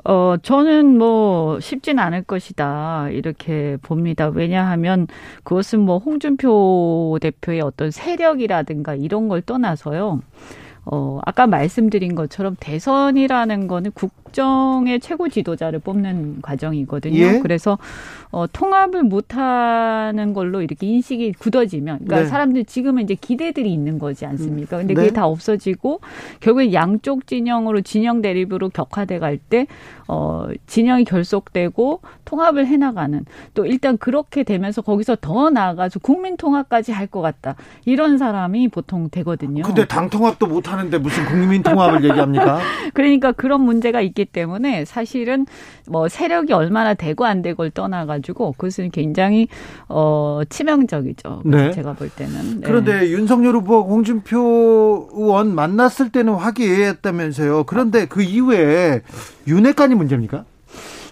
어, 저는 뭐 쉽진 않을 것이다. 이렇게 봅니다. 왜냐하면 그것은 뭐 홍준표 대표의 어떤 세력이라든가 이런 걸 떠나서요. 어, 아까 말씀드린 것처럼 대선이라는 거는 국정의 최고 지도자를 뽑는 과정이거든요. 예? 그래서 어, 통합을 못하는 걸로 이렇게 인식이 굳어지면, 그러니까 네. 사람들 지금은 이제 기대들이 있는 거지 않습니까? 근데 그게 네. 다 없어지고 결국에 양쪽 진영으로 진영 대립으로 격화돼 갈 때, 어, 진영이 결속되고 통합을 해나가는 또 일단 그렇게 되면서 거기서 더 나아가서 국민 통합까지 할 것 같다 이런 사람이 보통 되거든요. 근데 당 통합도 못 하는 데 무슨 국민 통합을 얘기합니까? 그러니까 그런 문제가 있기 때문에 사실은 뭐 세력이 얼마나 되고 안 되고를 떠나가 가지고 그것은 굉장히 어 치명적이죠. 네. 제가 볼 때는. 네. 그런데 윤석열 후보 홍준표 의원 만났을 때는 화기애애했다면서요. 그런데 그 이후에 윤핵관이 문제입니까?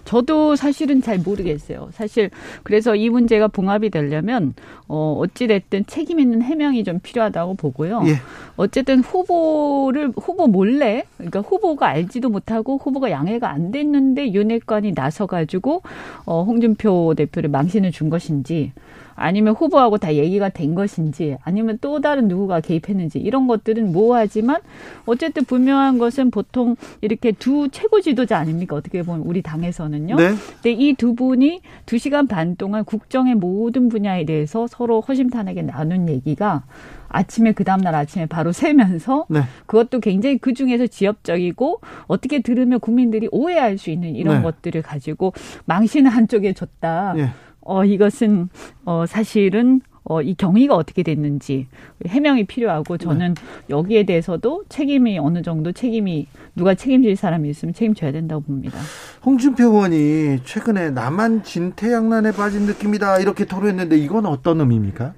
저도 사실은 잘 모르겠어요. 사실 그래서 이 문제가 봉합이 되려면 어 어찌 됐든 책임 있는 해명이 좀 필요하다고 보고요. 예. 어쨌든 후보를 후보 몰래 그러니까 후보가 알지도 못하고 후보가 양해가 안 됐는데 윤핵관이 나서 가지고 어 홍준표 대표를 망신을 준 것인지 아니면 후보하고 다 얘기가 된 것인지 아니면 또 다른 누구가 개입했는지 이런 것들은 모호하지만 어쨌든 분명한 것은 보통 이렇게 두 최고 지도자 아닙니까? 어떻게 보면 우리 당에서는요. 네. 근데 이 두 분이 두 시간 반 동안 국정의 모든 분야에 대해서 서로 허심탄회하게 나눈 얘기가 아침에 그 다음날 아침에 바로 세면서 네. 그것도 굉장히 그 중에서 지엽적이고 어떻게 들으면 국민들이 오해할 수 있는 이런 네. 것들을 가지고 망신을 한쪽에 줬다. 네. 어, 이것은, 어, 사실은, 어, 이 경위가 어떻게 됐는지 해명이 필요하고 저는 네. 여기에 대해서도 책임이 어느 정도 책임이 누가 책임질 사람이 있으면 책임져야 된다고 봅니다. 홍준표 의원이 최근에 나만 진태양난에 빠진 느낌이다 이렇게 토로했는데 이건 어떤 의미입니까?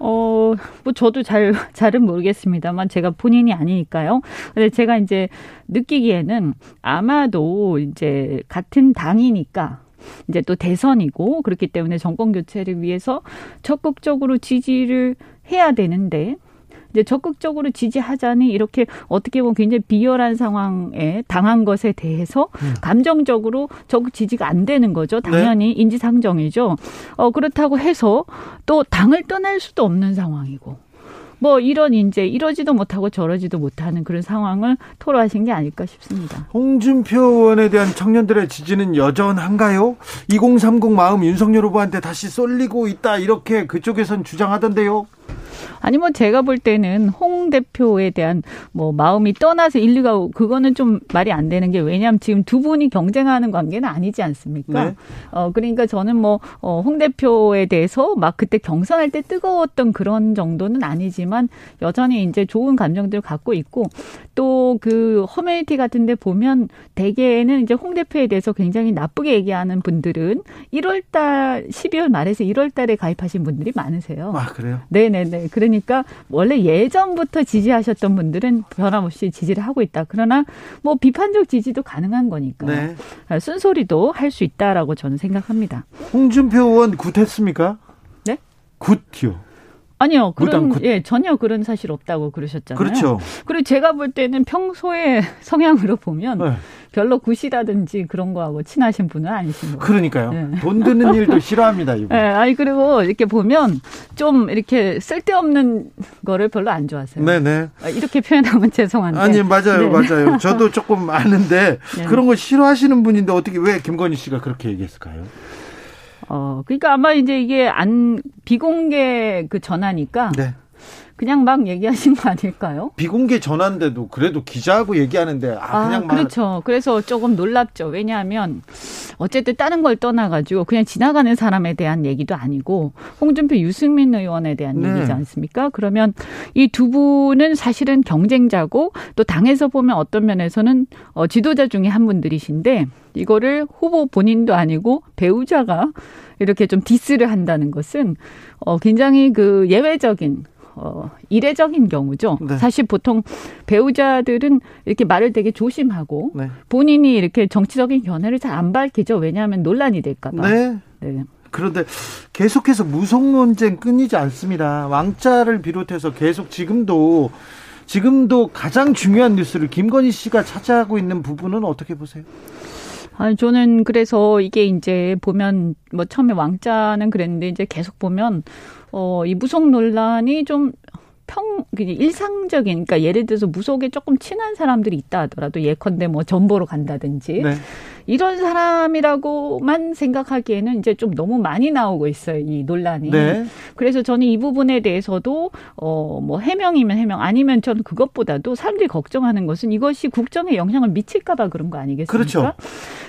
어, 뭐 저도 잘, 잘은 모르겠습니다만 제가 본인이 아니니까요. 근데 제가 이제 느끼기에는 아마도 이제 같은 당이니까 이제 또 대선이고 그렇기 때문에 정권 교체를 위해서 적극적으로 지지를 해야 되는데 이제 적극적으로 지지하자니 이렇게 어떻게 보면 굉장히 비열한 상황에 당한 것에 대해서 음. 감정적으로 적극 지지가 안 되는 거죠. 당연히 네. 인지상정이죠. 어 그렇다고 해서 또 당을 떠날 수도 없는 상황이고. 뭐 이런 이제 이러지도 못하고 저러지도 못하는 그런 상황을 토로하신 게 아닐까 싶습니다. 홍준표 의원에 대한 청년들의 지지는 여전한가요? 2030 마음 윤석열 후보한테 다시 쏠리고 있다 이렇게 그쪽에선 주장하던데요. 아니 뭐 제가 볼 때는 홍 대표에 대한 뭐 마음이 떠나서 인류가 그거는 좀 말이 안 되는 게 왜냐하면 지금 두 분이 경쟁하는 관계는 아니지 않습니까? 네. 어 그러니까 저는 뭐홍 어, 대표에 대해서 막 그때 경선할 때 뜨거웠던 그런 정도는 아니지만 여전히 이제 좋은 감정들을 갖고 있고 또그 커뮤니티 같은데 보면 대개는 이제 홍 대표에 대해서 굉장히 나쁘게 얘기하는 분들은 1월달 12월 말에서 1월달에 가입하신 분들이 많으세요. 아 그래요? 네네 네. 그러니까 원래 예전부터 지지하셨던 분들은 변함없이 지지를 하고 있다. 그러나 뭐 비판적 지지도 가능한 거니까 네. 쓴소리도 할 수 있다라고 저는 생각합니다. 홍준표 의원 굿했습니까? 네? 굿이요. 아니요. 그런 그... 예, 전혀 그런 사실 없다고 그러셨잖아요. 그렇죠. 그리고 제가 볼 때는 평소에 성향으로 보면 네. 별로 굿이라든지 그런 거하고 친하신 분은 아니신 거예요. 그러니까요. 네. 돈 드는 일도 싫어합니다, 이분. 네, 아니 그리고 이렇게 보면 좀 이렇게 쓸데없는 거를 별로 안 좋아하세요. 네, 네. 아, 이렇게 표현하면 죄송한데. 아니, 맞아요. 네. 맞아요. 저도 조금 아는데 네. 그런 거 싫어하시는 분인데 어떻게 왜 김건희 씨가 그렇게 얘기했을까요? 어, 그러니까 아마 이제 이게 안 비공개 그 전화니까 네. 그냥 막 얘기하신 거 아닐까요? 비공개 전화인데도 그래도 기자하고 얘기하는데 아, 아 그냥 막 그렇죠. 그래서 조금 놀랍죠. 왜냐하면 어쨌든 다른 걸 떠나가지고 그냥 지나가는 사람에 대한 얘기도 아니고 홍준표 유승민 의원에 대한 네. 얘기지 않습니까? 그러면 이 두 분은 사실은 경쟁자고 또 당에서 보면 어떤 면에서는 어, 지도자 중에 한 분들이신데 이거를 후보 본인도 아니고 배우자가 이렇게 좀 디스를 한다는 것은 어 굉장히 그 예외적인 어, 이례적인 경우죠. 네. 사실 보통 배우자들은 이렇게 말을 되게 조심하고 네. 본인이 이렇게 정치적인 견해를 잘 안 밝히죠. 왜냐하면 논란이 될까봐. 네. 네. 그런데 계속해서 무속 논쟁 끊이지 않습니다. 왕자를 비롯해서 계속 지금도 지금도 가장 중요한 뉴스를 김건희 씨가 차지하고 있는 부분은 어떻게 보세요? 아, 저는 그래서 이게 이제 보면 뭐 처음에 왕자는 그랬는데 이제 계속 보면 어, 이 무속 논란이 좀 평, 일상적인, 그러니까 예를 들어서 무속에 조금 친한 사람들이 있다 하더라도 예컨대 뭐 전보로 간다든지. 네. 이런 사람이라고만 생각하기에는 이제 좀 너무 많이 나오고 있어요. 이 논란이. 네. 그래서 저는 이 부분에 대해서도 어 뭐 해명이면 해명 아니면 저는 그것보다도 사람들이 걱정하는 것은 이것이 국정에 영향을 미칠까 봐 그런 거 아니겠습니까? 그렇죠.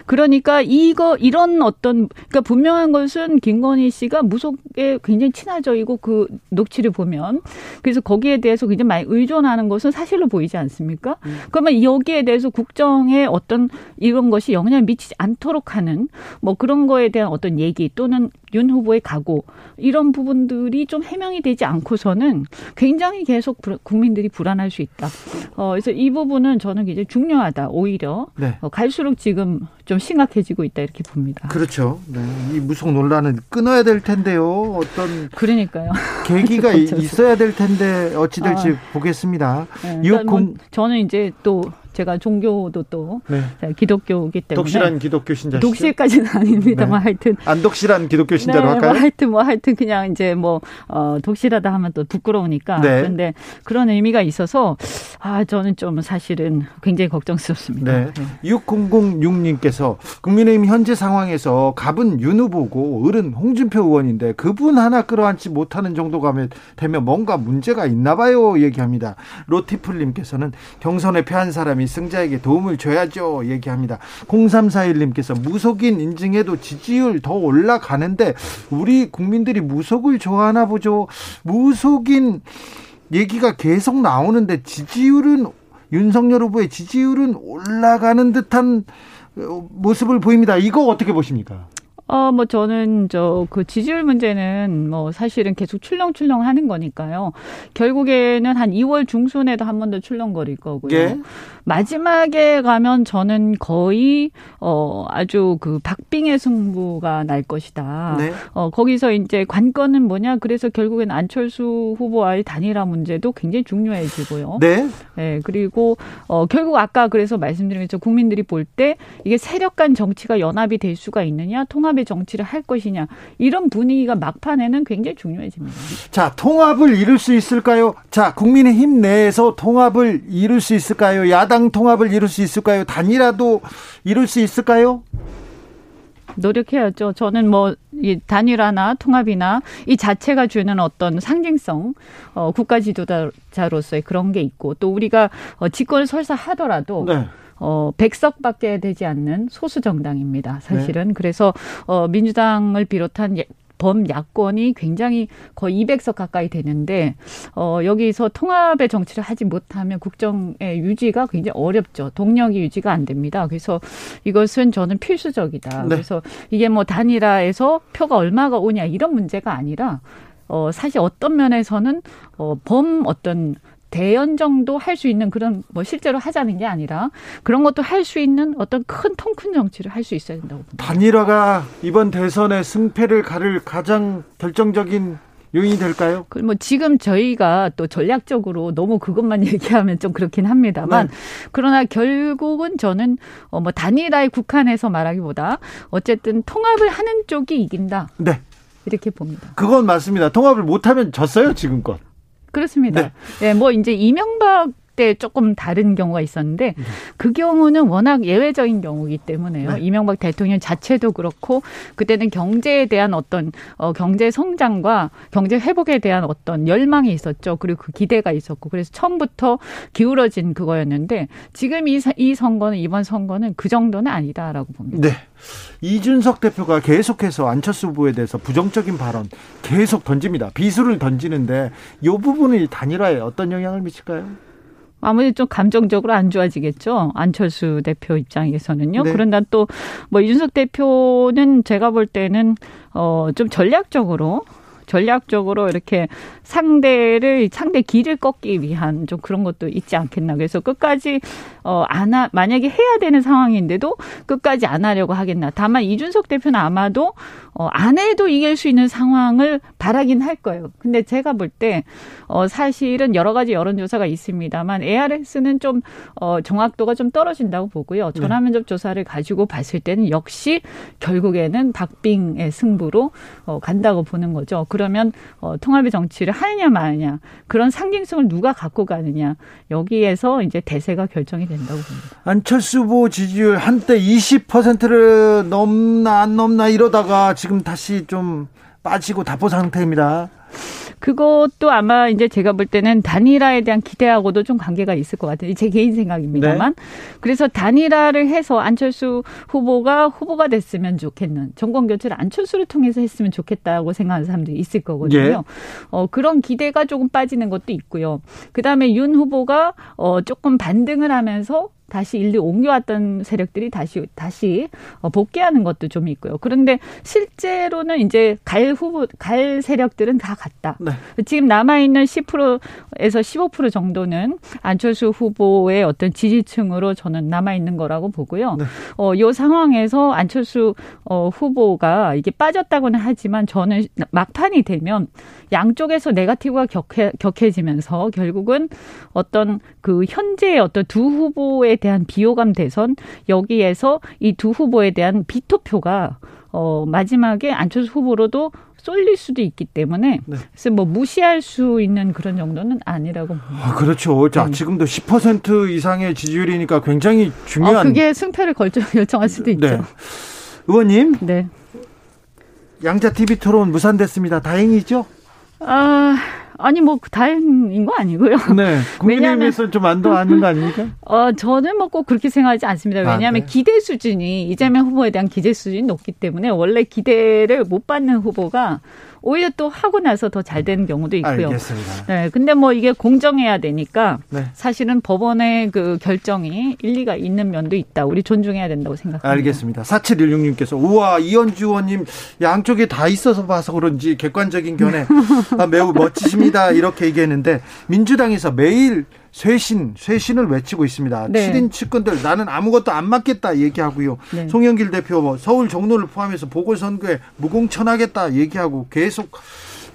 그러니까 이거 이런 어떤 그러니까 분명한 것은 김건희 씨가 무속에 굉장히 친화적이고 그 녹취를 보면 그래서 거기에 대해서 굉장히 많이 의존하는 것은 사실로 보이지 않습니까? 음. 그러면 여기에 대해서 국정에 어떤 이런 것이 영향 영향을 미치지 않도록 하는 뭐 그런 거에 대한 어떤 얘기 또는 윤 후보의 각오 이런 부분들이 좀 해명이 되지 않고서는 굉장히 계속 국민들이 불안할 수 있다. 어, 그래서 이 부분은 저는 굉장히 중요하다. 오히려 네. 어, 갈수록 지금 좀 심각해지고 있다 이렇게 봅니다. 그렇죠. 네. 이 무속 논란은 끊어야 될 텐데요. 어떤 그러니까요. 계기가 있어야 될 텐데 어찌 될지 아, 보겠습니다. 네, 그러니까 뭐 저는 이제 또 제가 종교도 또 네. 기독교이기 때문에 독실한 기독교 신자 독실까지는 아닙니다만 네. 하여튼 안 독실한 기독교 신자로 네, 할까요? 뭐 하여튼 뭐 하여튼 그냥 이제 뭐 어, 독실하다 하면 또 부끄러우니까 네. 그런데 그런 의미가 있어서 아 저는 좀 사실은 굉장히 걱정스럽습니다. 네. 네. 6006님께서 국민의힘 현재 상황에서 갑은 윤 후보고 을은 홍준표 의원인데 그분 하나 끌어안지 못하는 정도가 되면 뭔가 문제가 있나 봐요 얘기합니다. 로티플님께서는 경선에 패한 사람이 사람이 승자에게 도움을 줘야죠. 얘기합니다. 0341님께서 무속인 인증해도 지지율 더 올라가는데 우리 국민들이 무속을 좋아하나 보죠. 무속인 얘기가 계속 나오는데 지지율은 윤석열 후보의 지지율은 올라가는 듯한 모습을 보입니다. 이거 어떻게 보십니까? 어, 뭐 저는 저 그 지지율 문제는 뭐 사실은 계속 출렁출렁 하는 거니까요. 결국에는 한 2월 중순에도 한 번 더 출렁거릴 거고요. 예? 마지막에 가면 저는 거의 어 아주 그 박빙의 승부가 날 것이다. 네. 어 거기서 이제 관건은 뭐냐? 그래서 결국엔 안철수 후보와의 단일화 문제도 굉장히 중요해지고요. 네. 네 그리고 어 결국 아까 그래서 말씀드린 것처럼 국민들이 볼 때 이게 세력 간 정치가 연합이 될 수가 있느냐, 통합 의 정치를 할 것이냐 이런 분위기가 막판에는 굉장히 중요해집니다. 자, 통합을 이룰 수 있을까요? 자, 국민의힘 내에서 통합을 이룰 수 있을까요? 야당 야당 통합을 이룰 수 있을까요? 단일화도 이룰 수 있을까요? 노력해야죠. 저는 뭐, 이 단일화나 통합이나 이 자체가 주는 어떤 상징성, 어, 국가 지도자로서의 그런 게 있고, 또 우리가 어, 집권을 설사 하더라도, 네. 어, 백석밖에 되지 않는 소수 정당입니다. 사실은. 네. 그래서, 어, 민주당을 비롯한 범야권이 굉장히 거의 200석 가까이 되는데 어 여기서 통합의 정치를 하지 못하면 국정의 유지가 굉장히 어렵죠. 동력이 유지가 안 됩니다. 그래서 이것은 저는 필수적이다. 네. 그래서 이게 뭐 단일화에서 표가 얼마가 오냐 이런 문제가 아니라 어 사실 어떤 면에서는 어범 어떤 대연 정도 할 수 있는 그런 뭐 실제로 하자는 게 아니라 그런 것도 할 수 있는 어떤 큰 통큰 정치를 할 수 있어야 된다고 봅니다. 단일화가 이번 대선의 승패를 가를 가장 결정적인 요인이 될까요? 뭐 지금 저희가 또 전략적으로 너무 그것만 얘기하면 좀 그렇긴 합니다만 네. 그러나 결국은 저는 어뭐 단일화에 국한해서 말하기보다 어쨌든 통합을 하는 쪽이 이긴다. 네. 이렇게 봅니다. 그건 맞습니다. 통합을 못하면 졌어요 지금껏. 그렇습니다. 네. 네, 뭐 이제 이명박 때 조금 다른 경우가 있었는데 네. 그 경우는 워낙 예외적인 경우이기 때문에요. 네. 이명박 대통령 자체도 그렇고 그때는 경제에 대한 어떤 어 경제 성장과 경제 회복에 대한 어떤 열망이 있었죠. 그리고 그 기대가 있었고 그래서 처음부터 기울어진 그거였는데 지금 이, 이 선거는 이번 선거는 그 정도는 아니다라고 봅니다. 네. 이준석 대표가 계속해서 안철수 후보에 대해서 부정적인 발언 계속 던집니다. 비수를 던지는데 이 부분이 단일화에 어떤 영향을 미칠까요? 아무래도 좀 감정적으로 안 좋아지겠죠. 안철수 대표 입장에서는요. 네. 그런다 또 뭐 이준석 대표는 제가 볼 때는 어 좀 전략적으로 전략적으로 이렇게 상대를 상대 길을 꺾기 위한 좀 그런 것도 있지 않겠나. 그래서 끝까지 어안 하, 만약에 해야 되는 상황인데도 끝까지 안 하려고 하겠나. 다만 이준석 대표는 아마도 어안 해도 이길 수 있는 상황을 바라긴 할 거예요. 근데 제가 볼 때 어 사실은 여러 가지 여론조사가 있습니다만 ARS는 좀어 정확도가 좀 떨어진다고 보고요. 네. 전화면접 조사를 가지고 봤을 때는 역시 결국에는 박빙의 승부로 어 간다고 보는 거죠. 그러면 어 통합의 정치를 하느냐 마느냐 그런 상징성을 누가 갖고 가느냐 여기에서 이제 대세가 결정이 된다고 봅니다. 안철수 후보 지지율 한때 20%를 넘나 안 넘나 이러다가 지금 다시 좀 빠지고 답보 상태입니다. 그것도 아마 이제 제가 볼 때는 단일화에 대한 기대하고도 좀 관계가 있을 것 같아요. 제 개인 생각입니다만. 네. 그래서 단일화를 해서 안철수 후보가 후보가 됐으면 좋겠는 정권 교체를 안철수를 통해서 했으면 좋겠다고 생각하는 사람들이 있을 거거든요. 예. 어, 그런 기대가 조금 빠지는 것도 있고요. 그 다음에 윤 후보가 어, 조금 반등을 하면서 다시 일리 옮겨왔던 세력들이 다시 다시 어, 복귀하는 것도 좀 있고요. 그런데 실제로는 이제 갈 후보 갈 세력들은 다 갔다. 네. 지금 남아 있는 10%에서 15% 정도는 안철수 후보의 어떤 지지층으로 저는 남아 있는 거라고 보고요. 네. 어, 요 상황에서 안철수 어, 후보가 이게 빠졌다고는 하지만 저는 막판이 되면 양쪽에서 네가티브가 격해, 격해지면서 결국은 어떤 그 현재의 어떤 두 후보에 대한 비호감 대선 여기에서 이 두 후보에 대한 비토표가 어 마지막에 안철수 후보로도 쏠릴 수도 있기 때문에 네. 그래서 뭐 무시할 수 있는 그런 정도는 아니라고 봅니다. 아, 그렇죠. 자, 네. 지금도 10% 이상의 지지율이니까 굉장히 중요한. 어, 그게 승패를 결정, 결정할 수도 있죠. 네. 의원님. 네. 양자 TV 토론 무산됐습니다. 다행이죠? 아. 아니 뭐 다행인 거 아니고요. 네. 국민의힘에서 좀 안도하는 거 아닙니까? 어 저는 뭐 꼭 그렇게 생각하지 않습니다. 왜냐하면 아, 네. 기대 수준이 이재명 후보에 대한 기대 수준이 높기 때문에 원래 기대를 못 받는 후보가 오히려 또 하고 나서 더 잘 되는 경우도 있고요. 알겠습니다. 네. 근데 뭐 이게 공정해야 되니까 네. 사실은 법원의 그 결정이 일리가 있는 면도 있다. 우리 존중해야 된다고 생각합니다. 알겠습니다. 4716님께서 우와 이현주 의원님 양쪽에 다 있어서 봐서 그런지 객관적인 견해 아, 매우 멋지십니다. 이렇게 얘기했는데 민주당에서 매일 쇄신, 쇄신을 외치고 있습니다. 네. 7인 측근들 나는 아무것도 안 맡겠다 얘기하고요. 네. 송영길 대표 뭐 서울 종로를 포함해서 보궐선거에 무공천하겠다 얘기하고 계속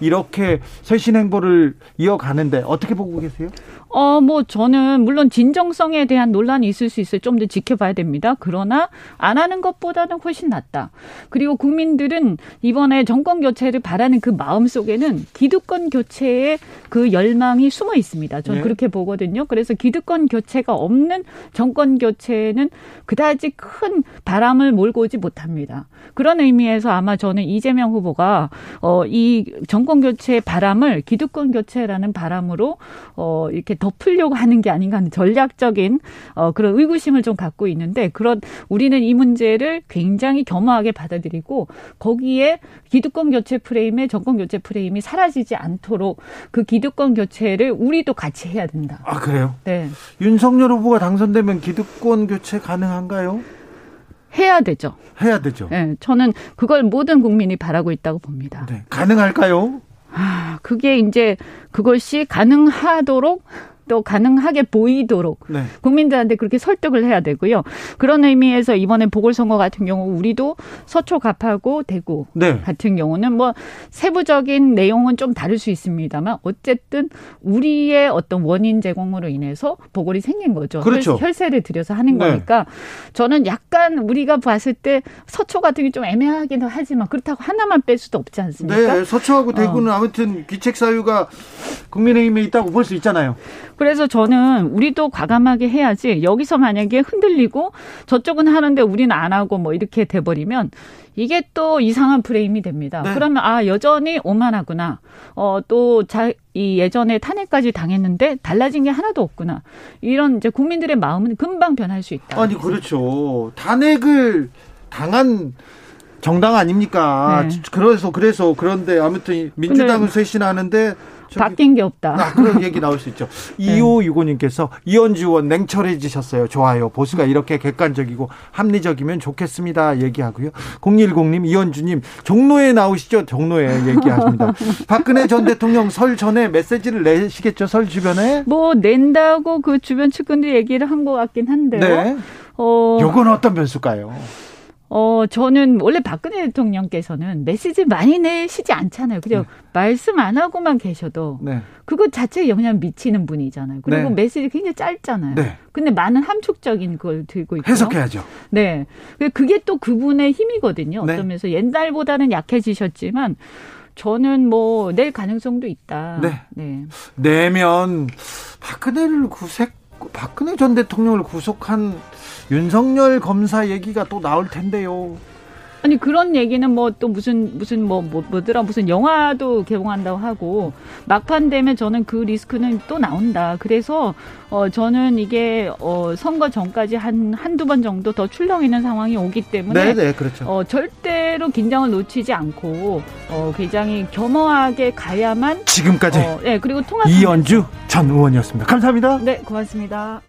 이렇게 쇄신 행보를 이어가는데 어떻게 보고 계세요? 어, 뭐 저는 물론 진정성에 대한 논란이 있을 수 있어요. 좀 더 지켜봐야 됩니다. 그러나 안 하는 것보다는 훨씬 낫다. 그리고 국민들은 이번에 정권 교체를 바라는 그 마음 속에는 기득권 교체의 그 열망이 숨어 있습니다. 저는 네. 그렇게 보거든요. 그래서 기득권 교체가 없는 정권 교체는 그다지 큰 바람을 몰고 오지 못합니다. 그런 의미에서 아마 저는 이재명 후보가 어, 이 정권 교체의 바람을 기득권 교체라는 바람으로 어, 이렇게 덮으려고 하는 게 아닌가 하는 전략적인 어, 그런 의구심을 좀 갖고 있는데 그런 우리는 이 문제를 굉장히 겸허하게 받아들이고 거기에 기득권 교체 프레임에 정권 교체 프레임이 사라지지 않도록 그 기득권 교체를 우리도 같이 해야 된다. 아 그래요? 네. 윤석열 후보가 당선되면 기득권 교체 가능한가요? 해야 되죠. 해야 되죠. 네, 저는 그걸 모든 국민이 바라고 있다고 봅니다. 네, 가능할까요? 아, 그게 이제 그것이 가능하도록 또 가능하게 보이도록 네. 국민들한테 그렇게 설득을 해야 되고요. 그런 의미에서 이번에 보궐선거 같은 경우 우리도 서초 갑하고 대구 네. 같은 경우는 뭐 세부적인 내용은 좀 다를 수 있습니다만 어쨌든 우리의 어떤 원인 제공으로 인해서 보궐이 생긴 거죠. 그렇죠. 혈세를 들여서 하는 네. 거니까 저는 약간 우리가 봤을 때 서초 같은 게 좀 애매하긴 하지만 그렇다고 하나만 뺄 수도 없지 않습니까? 네, 서초하고 대구는 어. 아무튼 귀책 사유가 국민의힘에 있다고 볼 수 있잖아요. 그래서 저는 우리도 과감하게 해야지 여기서 만약에 흔들리고 저쪽은 하는데 우리는 안 하고 뭐 이렇게 돼버리면 이게 또 이상한 프레임이 됩니다. 네. 그러면 아 여전히 오만하구나. 어또이 예전에 탄핵까지 당했는데 달라진 게 하나도 없구나. 이런 이제 국민들의 마음은 금방 변할 수 있다. 아니 그렇죠. 탄핵을 당한 정당 아닙니까? 네. 그래서 그래서 그런데 아무튼 민주당은 쇄신하는데 바뀐 게 없다. 아, 그런 얘기 나올 수 있죠. 네. 2565님께서 이현주 의원 냉철해지셨어요. 좋아요. 보수가 이렇게 객관적이고 합리적이면 좋겠습니다. 얘기하고요. 010님, 이현주님, 종로에 나오시죠. 종로에 얘기하십니다. 박근혜 전 대통령 설 전에 메시지를 내시겠죠. 설 주변에? 뭐 낸다고 그 주변 측근들이 얘기를 한 것 같긴 한데요. 네. 어. 요건 어떤 변수일까요? 어, 저는 원래 박근혜 대통령께서는 메시지 많이 내시지 않잖아요. 그죠? 네. 말씀 안 하고만 계셔도 네. 그것 자체에 영향 미치는 분이잖아요. 그리고 네. 메시지 굉장히 짧잖아요. 네. 근데 많은 함축적인 걸 들고 있고 해석해야죠. 네. 그게 또 그분의 힘이거든요. 네. 어떤 면에서 옛날보다는 약해지셨지만 저는 뭐 낼 가능성도 있다. 네. 네. 내면 박근혜를 구색 박근혜 전 대통령을 구속한 윤석열 검사 얘기가 또 나올 텐데요. 아니 그런 얘기는 뭐 또 무슨 무슨 뭐, 뭐 뭐더라 무슨 영화도 개봉한다고 하고 막판 되면 저는 그 리스크는 또 나온다. 그래서 어 저는 이게 어 선거 전까지 한 한두 번 정도 더 출렁이는 상황이 오기 때문에 네, 네, 그렇죠. 어 절대로 긴장을 놓치지 않고 어 굉장히 겸허하게 가야만 지금까지 어, 네, 그리고 통합 이연주 전 의원이었습니다. 감사합니다. 네, 고맙습니다.